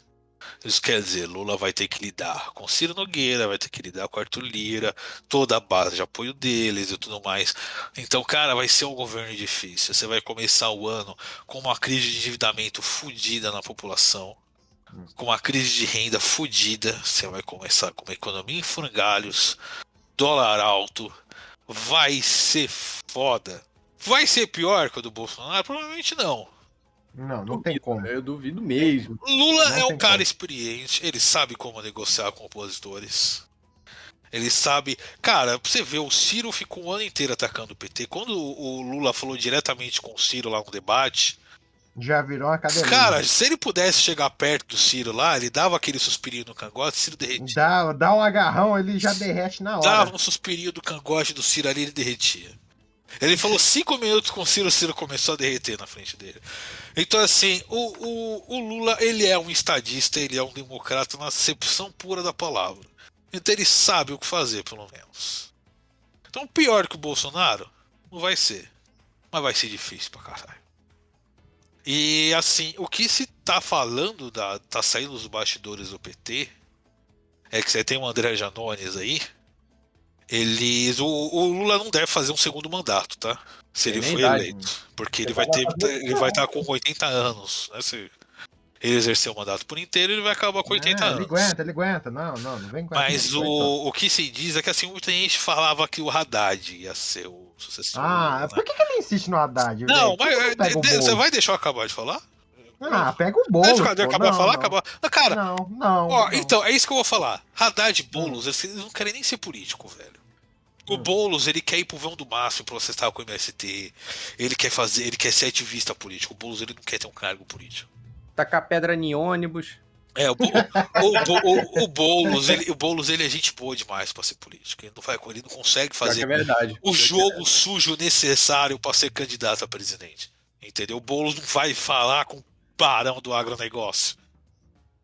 Isso quer dizer, Lula vai ter que lidar com Ciro Nogueira, vai ter que lidar com Arthur Lira, toda a base de apoio deles e tudo mais. Então, cara, vai ser um governo difícil. Você vai começar o ano com uma crise de endividamento fodida na população, com uma crise de renda fodida. Você vai começar com uma economia em frangalhos, dólar alto. Vai ser foda. Vai ser pior que o do Bolsonaro? Provavelmente não. Não, não tem como. Eu duvido mesmo. Lula Não é um cara como. experiente, ele sabe como negociar com opositores. Ele sabe. Cara, pra você ver, o Ciro ficou um ano inteiro atacando o PT. Quando o Lula falou diretamente com o Ciro lá no debate, Já virou uma academia. cara, se ele pudesse chegar perto do Ciro lá, ele dava aquele suspirinho no cangote, o Ciro derretia. Dá, dá um agarrão, ele já derrete na hora. Dava um suspirinho do cangote do Ciro ali, ele derretia. Ele falou cinco minutos com o Ciro, o Ciro começou a derreter na frente dele. Então, assim, o, o, o Lula, ele é um estadista, ele é um democrata na acepção pura da palavra. Então ele sabe o que fazer, pelo menos. Então, pior que o Bolsonaro, não vai ser. Mas vai ser difícil pra caralho. E, assim, o que se tá falando, da, tá saindo dos bastidores do PT, é que você tem o André Janones aí, eles. O, o Lula não deve fazer um segundo mandato, tá? Se ele for eleito. Porque ele vai ter. Ele vai estar com 80 anos. Né? Se ele exercer o mandato por inteiro, ele vai acabar com 80 Ah, ele anos. aguenta, ele aguenta. Não, não, não vem com Mas não aguenta. o, o que se diz é que assim, muita gente falava que o Haddad ia ser o sucessor. Ah, né? por que, que ele insiste no Haddad? Não, mas não o de- de- você vai deixar eu acabar de falar? Ah, pega o Deixa bolo. eu acabar de falar, acabar. Não, Cara, Não, não. Ó, não. então, é isso que eu vou falar. Haddad e Boulos, eles não querem nem ser político, velho. O. Boulos, ele quer ir pro vão do máximo processar com o MST. Ele quer fazer, ele quer ser ativista político. O Boulos, ele não quer ter um cargo político. Tacar pedra em ônibus. É, o, Bo- o, o, o Boulos, ele, o Boulos, ele é gente boa demais pra ser político. Ele não, vai, ele não consegue fazer é verdade. o jogo sujo necessário pra ser candidato a presidente. Entendeu? O Boulos não vai falar com o barão do agronegócio.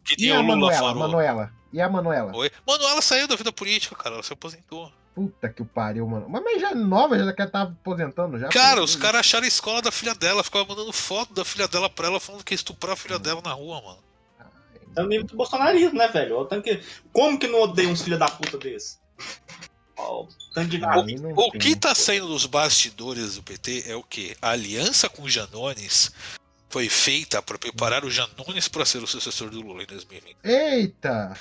Que E nem a o Lula Manuela, falou. Manuela? E a Manuela? Oi? Mano, ela saiu da vida política, cara. Ela se aposentou. Puta que o pariu, mano. Mas, mas já é nova, já quer estar aposentando já. Cara, pô. os caras acharam a escola da filha dela, ficavam mandando foto da filha dela pra ela, falando que ia estuprar a filha dela na rua, mano. É o nível do bolsonarismo, né, velho? Que... Como que não odeia uns filha da puta desse? De Ah, O que tá saindo dos bastidores do PT é o quê? A aliança com o Janones foi feita para preparar o Janones para ser o sucessor do Lula em 2020. Eita!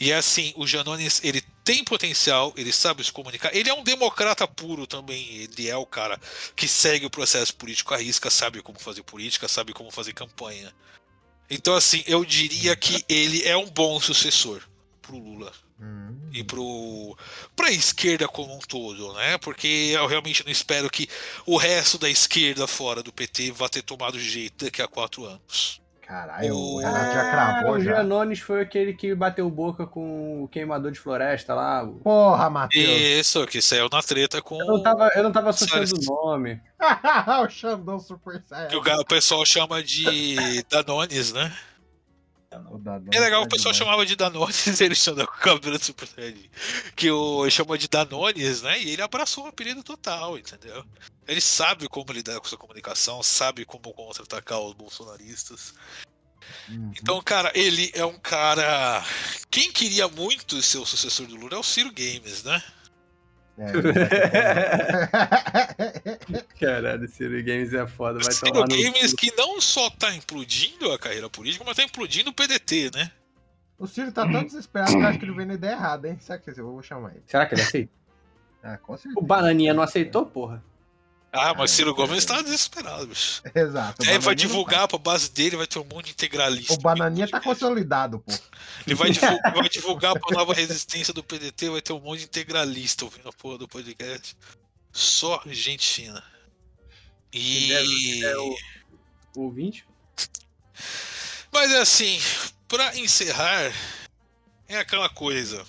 E assim, o Janones, ele tem potencial, ele sabe se comunicar. Ele é um democrata puro também. Ele é o cara que segue o processo político à risca, sabe como fazer política, sabe como fazer campanha. Então, assim, eu diria que ele é um bom sucessor pro Lula e pro pra esquerda como um todo, né? Porque eu realmente não espero que o resto da esquerda fora do PT vá ter tomado jeito daqui a quatro anos. Caralho, o O- Renato já Ah, cravou o já. Janones foi aquele que bateu boca com o queimador de floresta lá. Porra, Matheus. Isso, que saiu na treta com Eu não tava, eu não tava associando o nome. o Xandão Super que Saiyajin. o, ga- o pessoal chama de Danones, né? É legal, o tá pessoal chamava de Danones, ele chama com o cabelo do Super Saiyajin. Que o chamou de Danones, né? E ele abraçou o apelido total, entendeu? Ele sabe como lidar com sua comunicação, sabe como contra-atacar os bolsonaristas. Uhum. Então, cara, ele é um cara. Quem queria muito ser o sucessor do Lula é o Ciro Games, né? É. Caralho, Ciro Games é foda, vai Ciro tomar no Games cu. que não só tá implodindo a carreira política, mas tá implodindo o PDT, né? O Ciro tá tão desesperado que eu acho que ele veio na ideia errada, hein? Sabe que eu vou chamar ele. Será que ele aceita? Ah, com certeza. O Bananinha não aceitou, porra? Ah, mas Ah, Ciro é. Gomes tá desesperado, bicho. Exato. Aí ele vai não divulgar pra base dele, vai ter um monte de integralista. tá. O Bananinha tá consolidado, pô. Ele vai divulgar, vai divulgar pra nova resistência do PDT, vai ter um monte de integralista ouvindo a porra do podcast. Só gente fina. E. É o ouvinte? Mas é assim, pra encerrar, é aquela coisa.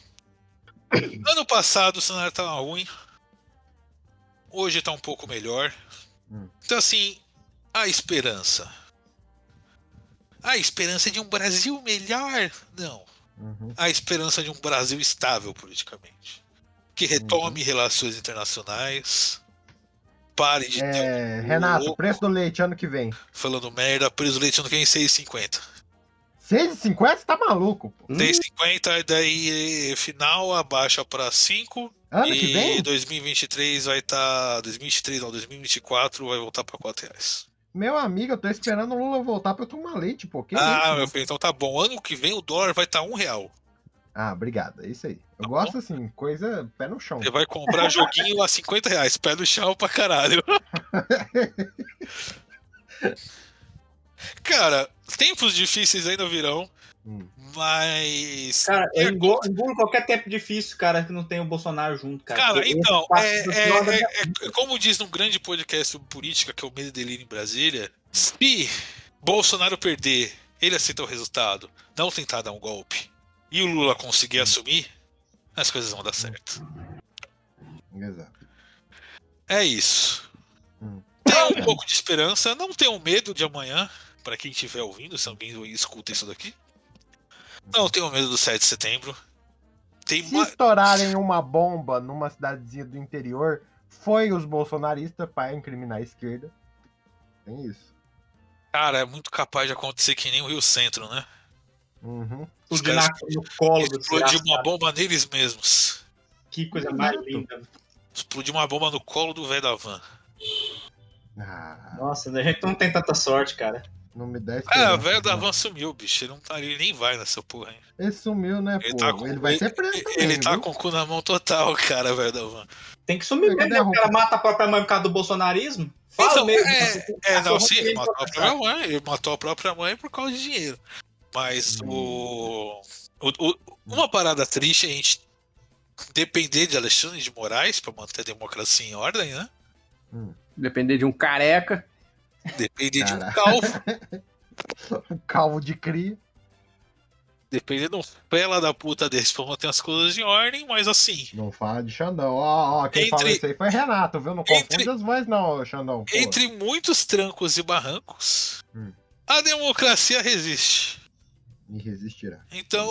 Ano passado o cenário tava ruim. Hoje tá um pouco melhor. Hum. Então assim, a esperança. A esperança de um Brasil melhor? Não. Uhum. A esperança de um Brasil estável politicamente. Que retome relações internacionais. Pare de ter É, um Renato, louco preço do leite ano que vem. falando merda, preso leite ano que vem 6,50. 6,50 você tá maluco, pô. 6,50 e daí final abaixa pra 5. Ano e que vem? 2023 vai estar. 2023 não, 2024 vai voltar pra 4 reais. Meu amigo, eu tô esperando o Lula voltar pra eu tomar leite, pô. Que ah, meu filho, então tá bom. Ano que vem o dólar vai estar 1 real. Ah, obrigado. É isso aí. Eu Tá gosto assim, coisa pé no chão. Você vai comprar joguinho a 50 reais, pé no chão pra caralho. Cara, tempos difíceis ainda virão, Hum. mas. Cara, É, eu engulo, engulo qualquer tempo difícil, cara, que não tem o Bolsonaro junto, cara. Cara, Eu- então, eu é, é- é- minha- é- como diz num grande podcast sobre política, que é o Medo Delírio em Brasília, se Bolsonaro perder, ele aceita o resultado, não tentar dar um golpe, e o Lula conseguir assumir, as coisas vão dar certo. Exato. É isso. Hum. Tenha um pouco de esperança, não tenham medo de amanhã, pra quem estiver ouvindo, se alguém escuta isso daqui. Não tenham medo do 7 de setembro. Tem Se uma... estourarem uma bomba numa cidadezinha do interior, foi os bolsonaristas para incriminar a esquerda. Tem isso. Cara, é muito capaz de acontecer que nem o Rio Centro, né? Uhum. Os caras no colo do explodir uma bomba neles mesmos. Que coisa mais linda. Explodir uma bomba no colo do velho da van. Ah, Nossa, a gente não tem tanta sorte, cara. Não me dá É, esperança, o velho da van sumiu, bicho. Ele não tá, ele nem vai nessa porra, hein? Ele sumiu, né, Ele pô? tá com, ele vai ser preso ele, também, ele tá viu? com o cu na mão total, cara, velho da van. Tem que sumir mesmo, né? O cara mata a própria mãe por causa do bolsonarismo. Fala Então, mesmo. é, é, não, sim, ele matou a própria mãe, ele matou a própria mãe por causa de dinheiro. Mas Hum. o, o- o- Uma parada triste é a gente depender de Alexandre de Moraes pra manter a democracia em ordem, né? Depender de um careca. Depender de um calvo, O calvo de cria. depender de um pela da puta desse pra manter as coisas em ordem, mas assim, Não fala de Xandão. Ó, ó, quem Entre- falou isso aí foi Renato, viu? Não Entre- confunde as vozes, não, Xandão. pô. entre muitos trancos e barrancos, Hum. a democracia resiste. E resistirá. Então,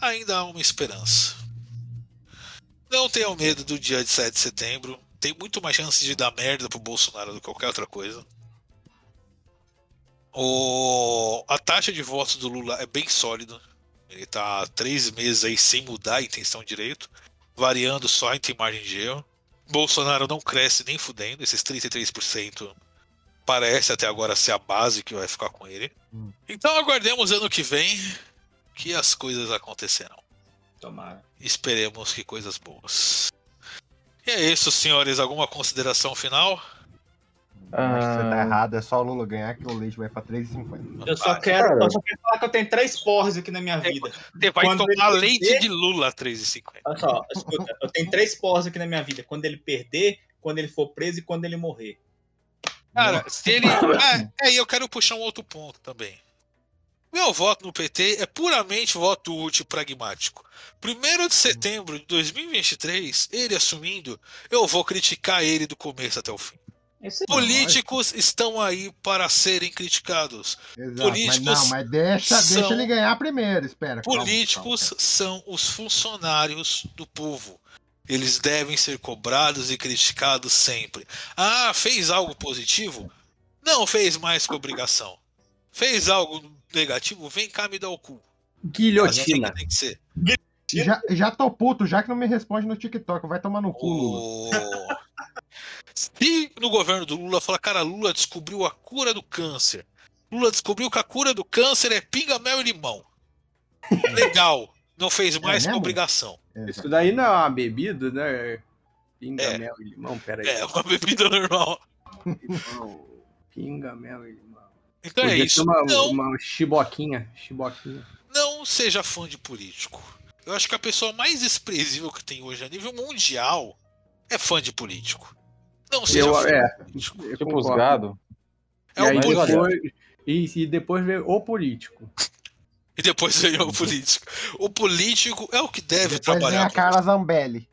ainda há uma esperança. Não tenham medo do dia de 7 de setembro. Tem muito mais chance de dar merda pro Bolsonaro do que qualquer outra coisa. O... A taxa de votos do Lula é bem sólida. Ele tá há três meses aí sem mudar a intenção direito, variando só entre margem de erro. Bolsonaro não cresce nem fudendo, esses 33% parece até agora ser a base que vai ficar com ele. Hum. Então aguardemos ano que vem que as coisas acontecerão. Tomara. Esperemos que coisas boas. E é isso, senhores. Alguma consideração final? Acho que você tá Ah, errado, é só o Lula ganhar que o leite vai pra 3,50. Eu só quero, eu só quero falar que eu tenho três porres aqui na minha vida. Você vai Quando tomar ele leite perder- de Lula a 3,50. Olha só, escuta, eu tenho três porres aqui na minha vida. Quando ele perder, quando ele for preso e quando ele morrer. Cara, se ele. Ah, é, e eu quero puxar um outro ponto também. Meu voto no PT é puramente voto útil e pragmático. Primeiro de setembro de 2023, ele assumindo, eu vou criticar ele do começo até o fim. Esse é Políticos estão aí para serem criticados. Exato, Políticos mas não, mas deixa, são- deixa ele ganhar primeiro, espera. calma, Políticos são os funcionários do povo. Eles devem ser cobrados e criticados sempre. Ah, fez algo positivo? Não fez mais que obrigação. Fez algo negativo? Vem cá me dar o cu. Assim que Guilhotina. tem que ser. Já, já tô puto, já que não me responde no TikTok, vai tomar no cu, Lula. O- Se no governo do Lula falar, cara, Lula descobriu a cura do câncer. Lula descobriu que a cura do câncer é pinga, mel e limão. Legal. Não fez mais que mesmo? obrigação. Isso daí não é uma bebida, né? Pinga, É. mel e limão, peraí. É uma bebida normal. Limão, Pinga, mel e limão. Então é Podia isso. ter Uma, Não, uma chiboquinha. Chiboquinha. não seja fã de político. Eu acho que a pessoa mais desprezível que tem hoje a nível mundial é fã de político. Não seja Eu, fã é, de político. eu tipo os gado. É e, político. depois, e, e depois veio o político. E depois vem o político. O político é o que deve Depois vem trabalhar a pra Carla Zambelli.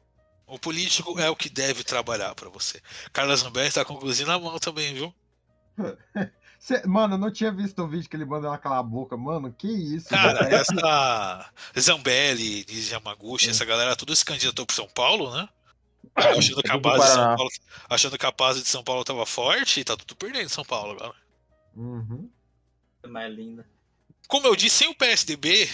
O político é o que deve trabalhar pra você. Carlos Zambelli tá com o cozinho na mão também, viu? Cê- mano, eu não tinha visto o vídeo que ele mandou ela calar a boca. Mano, que isso? Cara, velho? essa Zambelli, diz Yamaguchi, essa galera tudo se candidatou pro São Paulo, né? Achando que a base de São. Paulo, achando que a base de São Paulo tava forte e tá tudo perdendo em São Paulo agora. Uhum. mais linda. Como eu disse, sem o PSDB,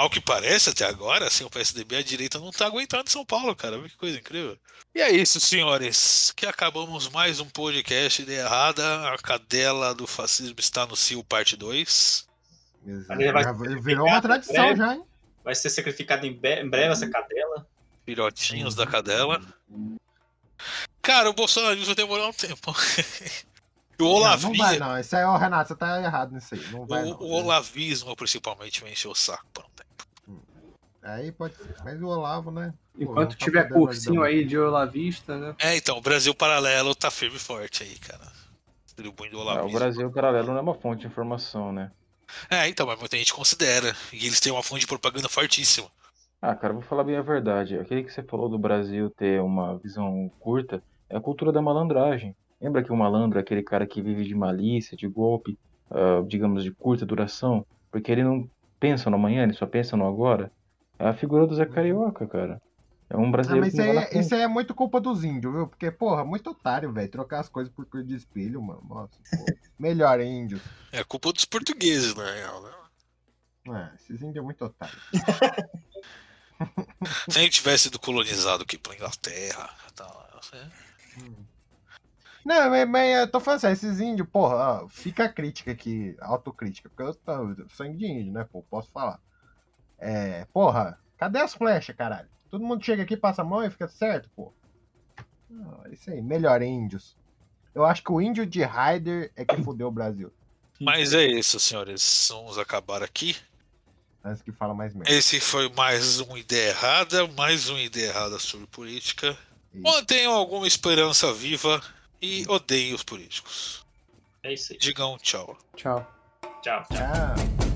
ao que parece até agora, sem o PSDB, a direita não tá aguentando São Paulo, cara. Que coisa incrível. E é isso, senhores, que acabamos mais um podcast de errada. A cadela do fascismo está no cio, parte 2. Exato. Ele vai Já ser virou uma tradição já, hein? Vai ser sacrificado em, em breve essa cadela. Filhotinhos da cadela. Cara, o bolsonarismo demorou um tempo. o Não, não olavismo, vai, não. Isso aí, ó, Renato, você tá errado nisso aí. Não vai, o, não. o olavismo, principalmente, me encheu o saco por um tempo. Aí pode ser. Mas o Olavo, né? Pô, Enquanto não tá tiver cursinho aí de Olavista, né? É, então, o Brasil Paralelo tá firme e forte aí, cara. Distribuindo o É, o. Brasil paralelo não é uma fonte de informação, né? É, então, mas muita gente considera. E eles têm uma fonte de propaganda fortíssima. Ah, cara, vou falar bem a verdade. Aquele que você falou do Brasil ter uma visão curta é a cultura da malandragem. Lembra que o malandro é aquele cara que vive de malícia, de golpe, ah, digamos, de curta duração? Porque ele não pensa no amanhã, ele só pensa no agora? É a figura do Zé Carioca, cara. É um Ah, brasileiro mas que isso aí, é- isso aí é muito culpa dos índios, viu? Porque, porra, muito otário, velho. Trocar as coisas por cor de espelho, mano. Nossa, pô. Melhor índio. É culpa dos portugueses, na real, né? Ah, esses índios é muito otário. Se a gente tivesse sido colonizado aqui pela Inglaterra tal, né? Não, mas, mas eu tô falando sério, esses índios, porra, ó, fica a crítica aqui, autocrítica, porque eu, tô, eu sou de índio, né, pô, posso falar. É, porra, cadê as flechas, caralho? Todo mundo chega aqui, passa a mão e fica certo, pô. Ah, isso aí, melhor índios. Eu acho que o índio de Raider é que fudeu o Brasil. Mas é isso, senhores. Vamos acabar aqui. Antes que fala mais merda. Esse foi mais uma ideia errada, mais uma ideia errada sobre política. Mantenham alguma esperança viva e odeiem os políticos. É isso aí. Digam tchau. Tchau. Tchau. Ah.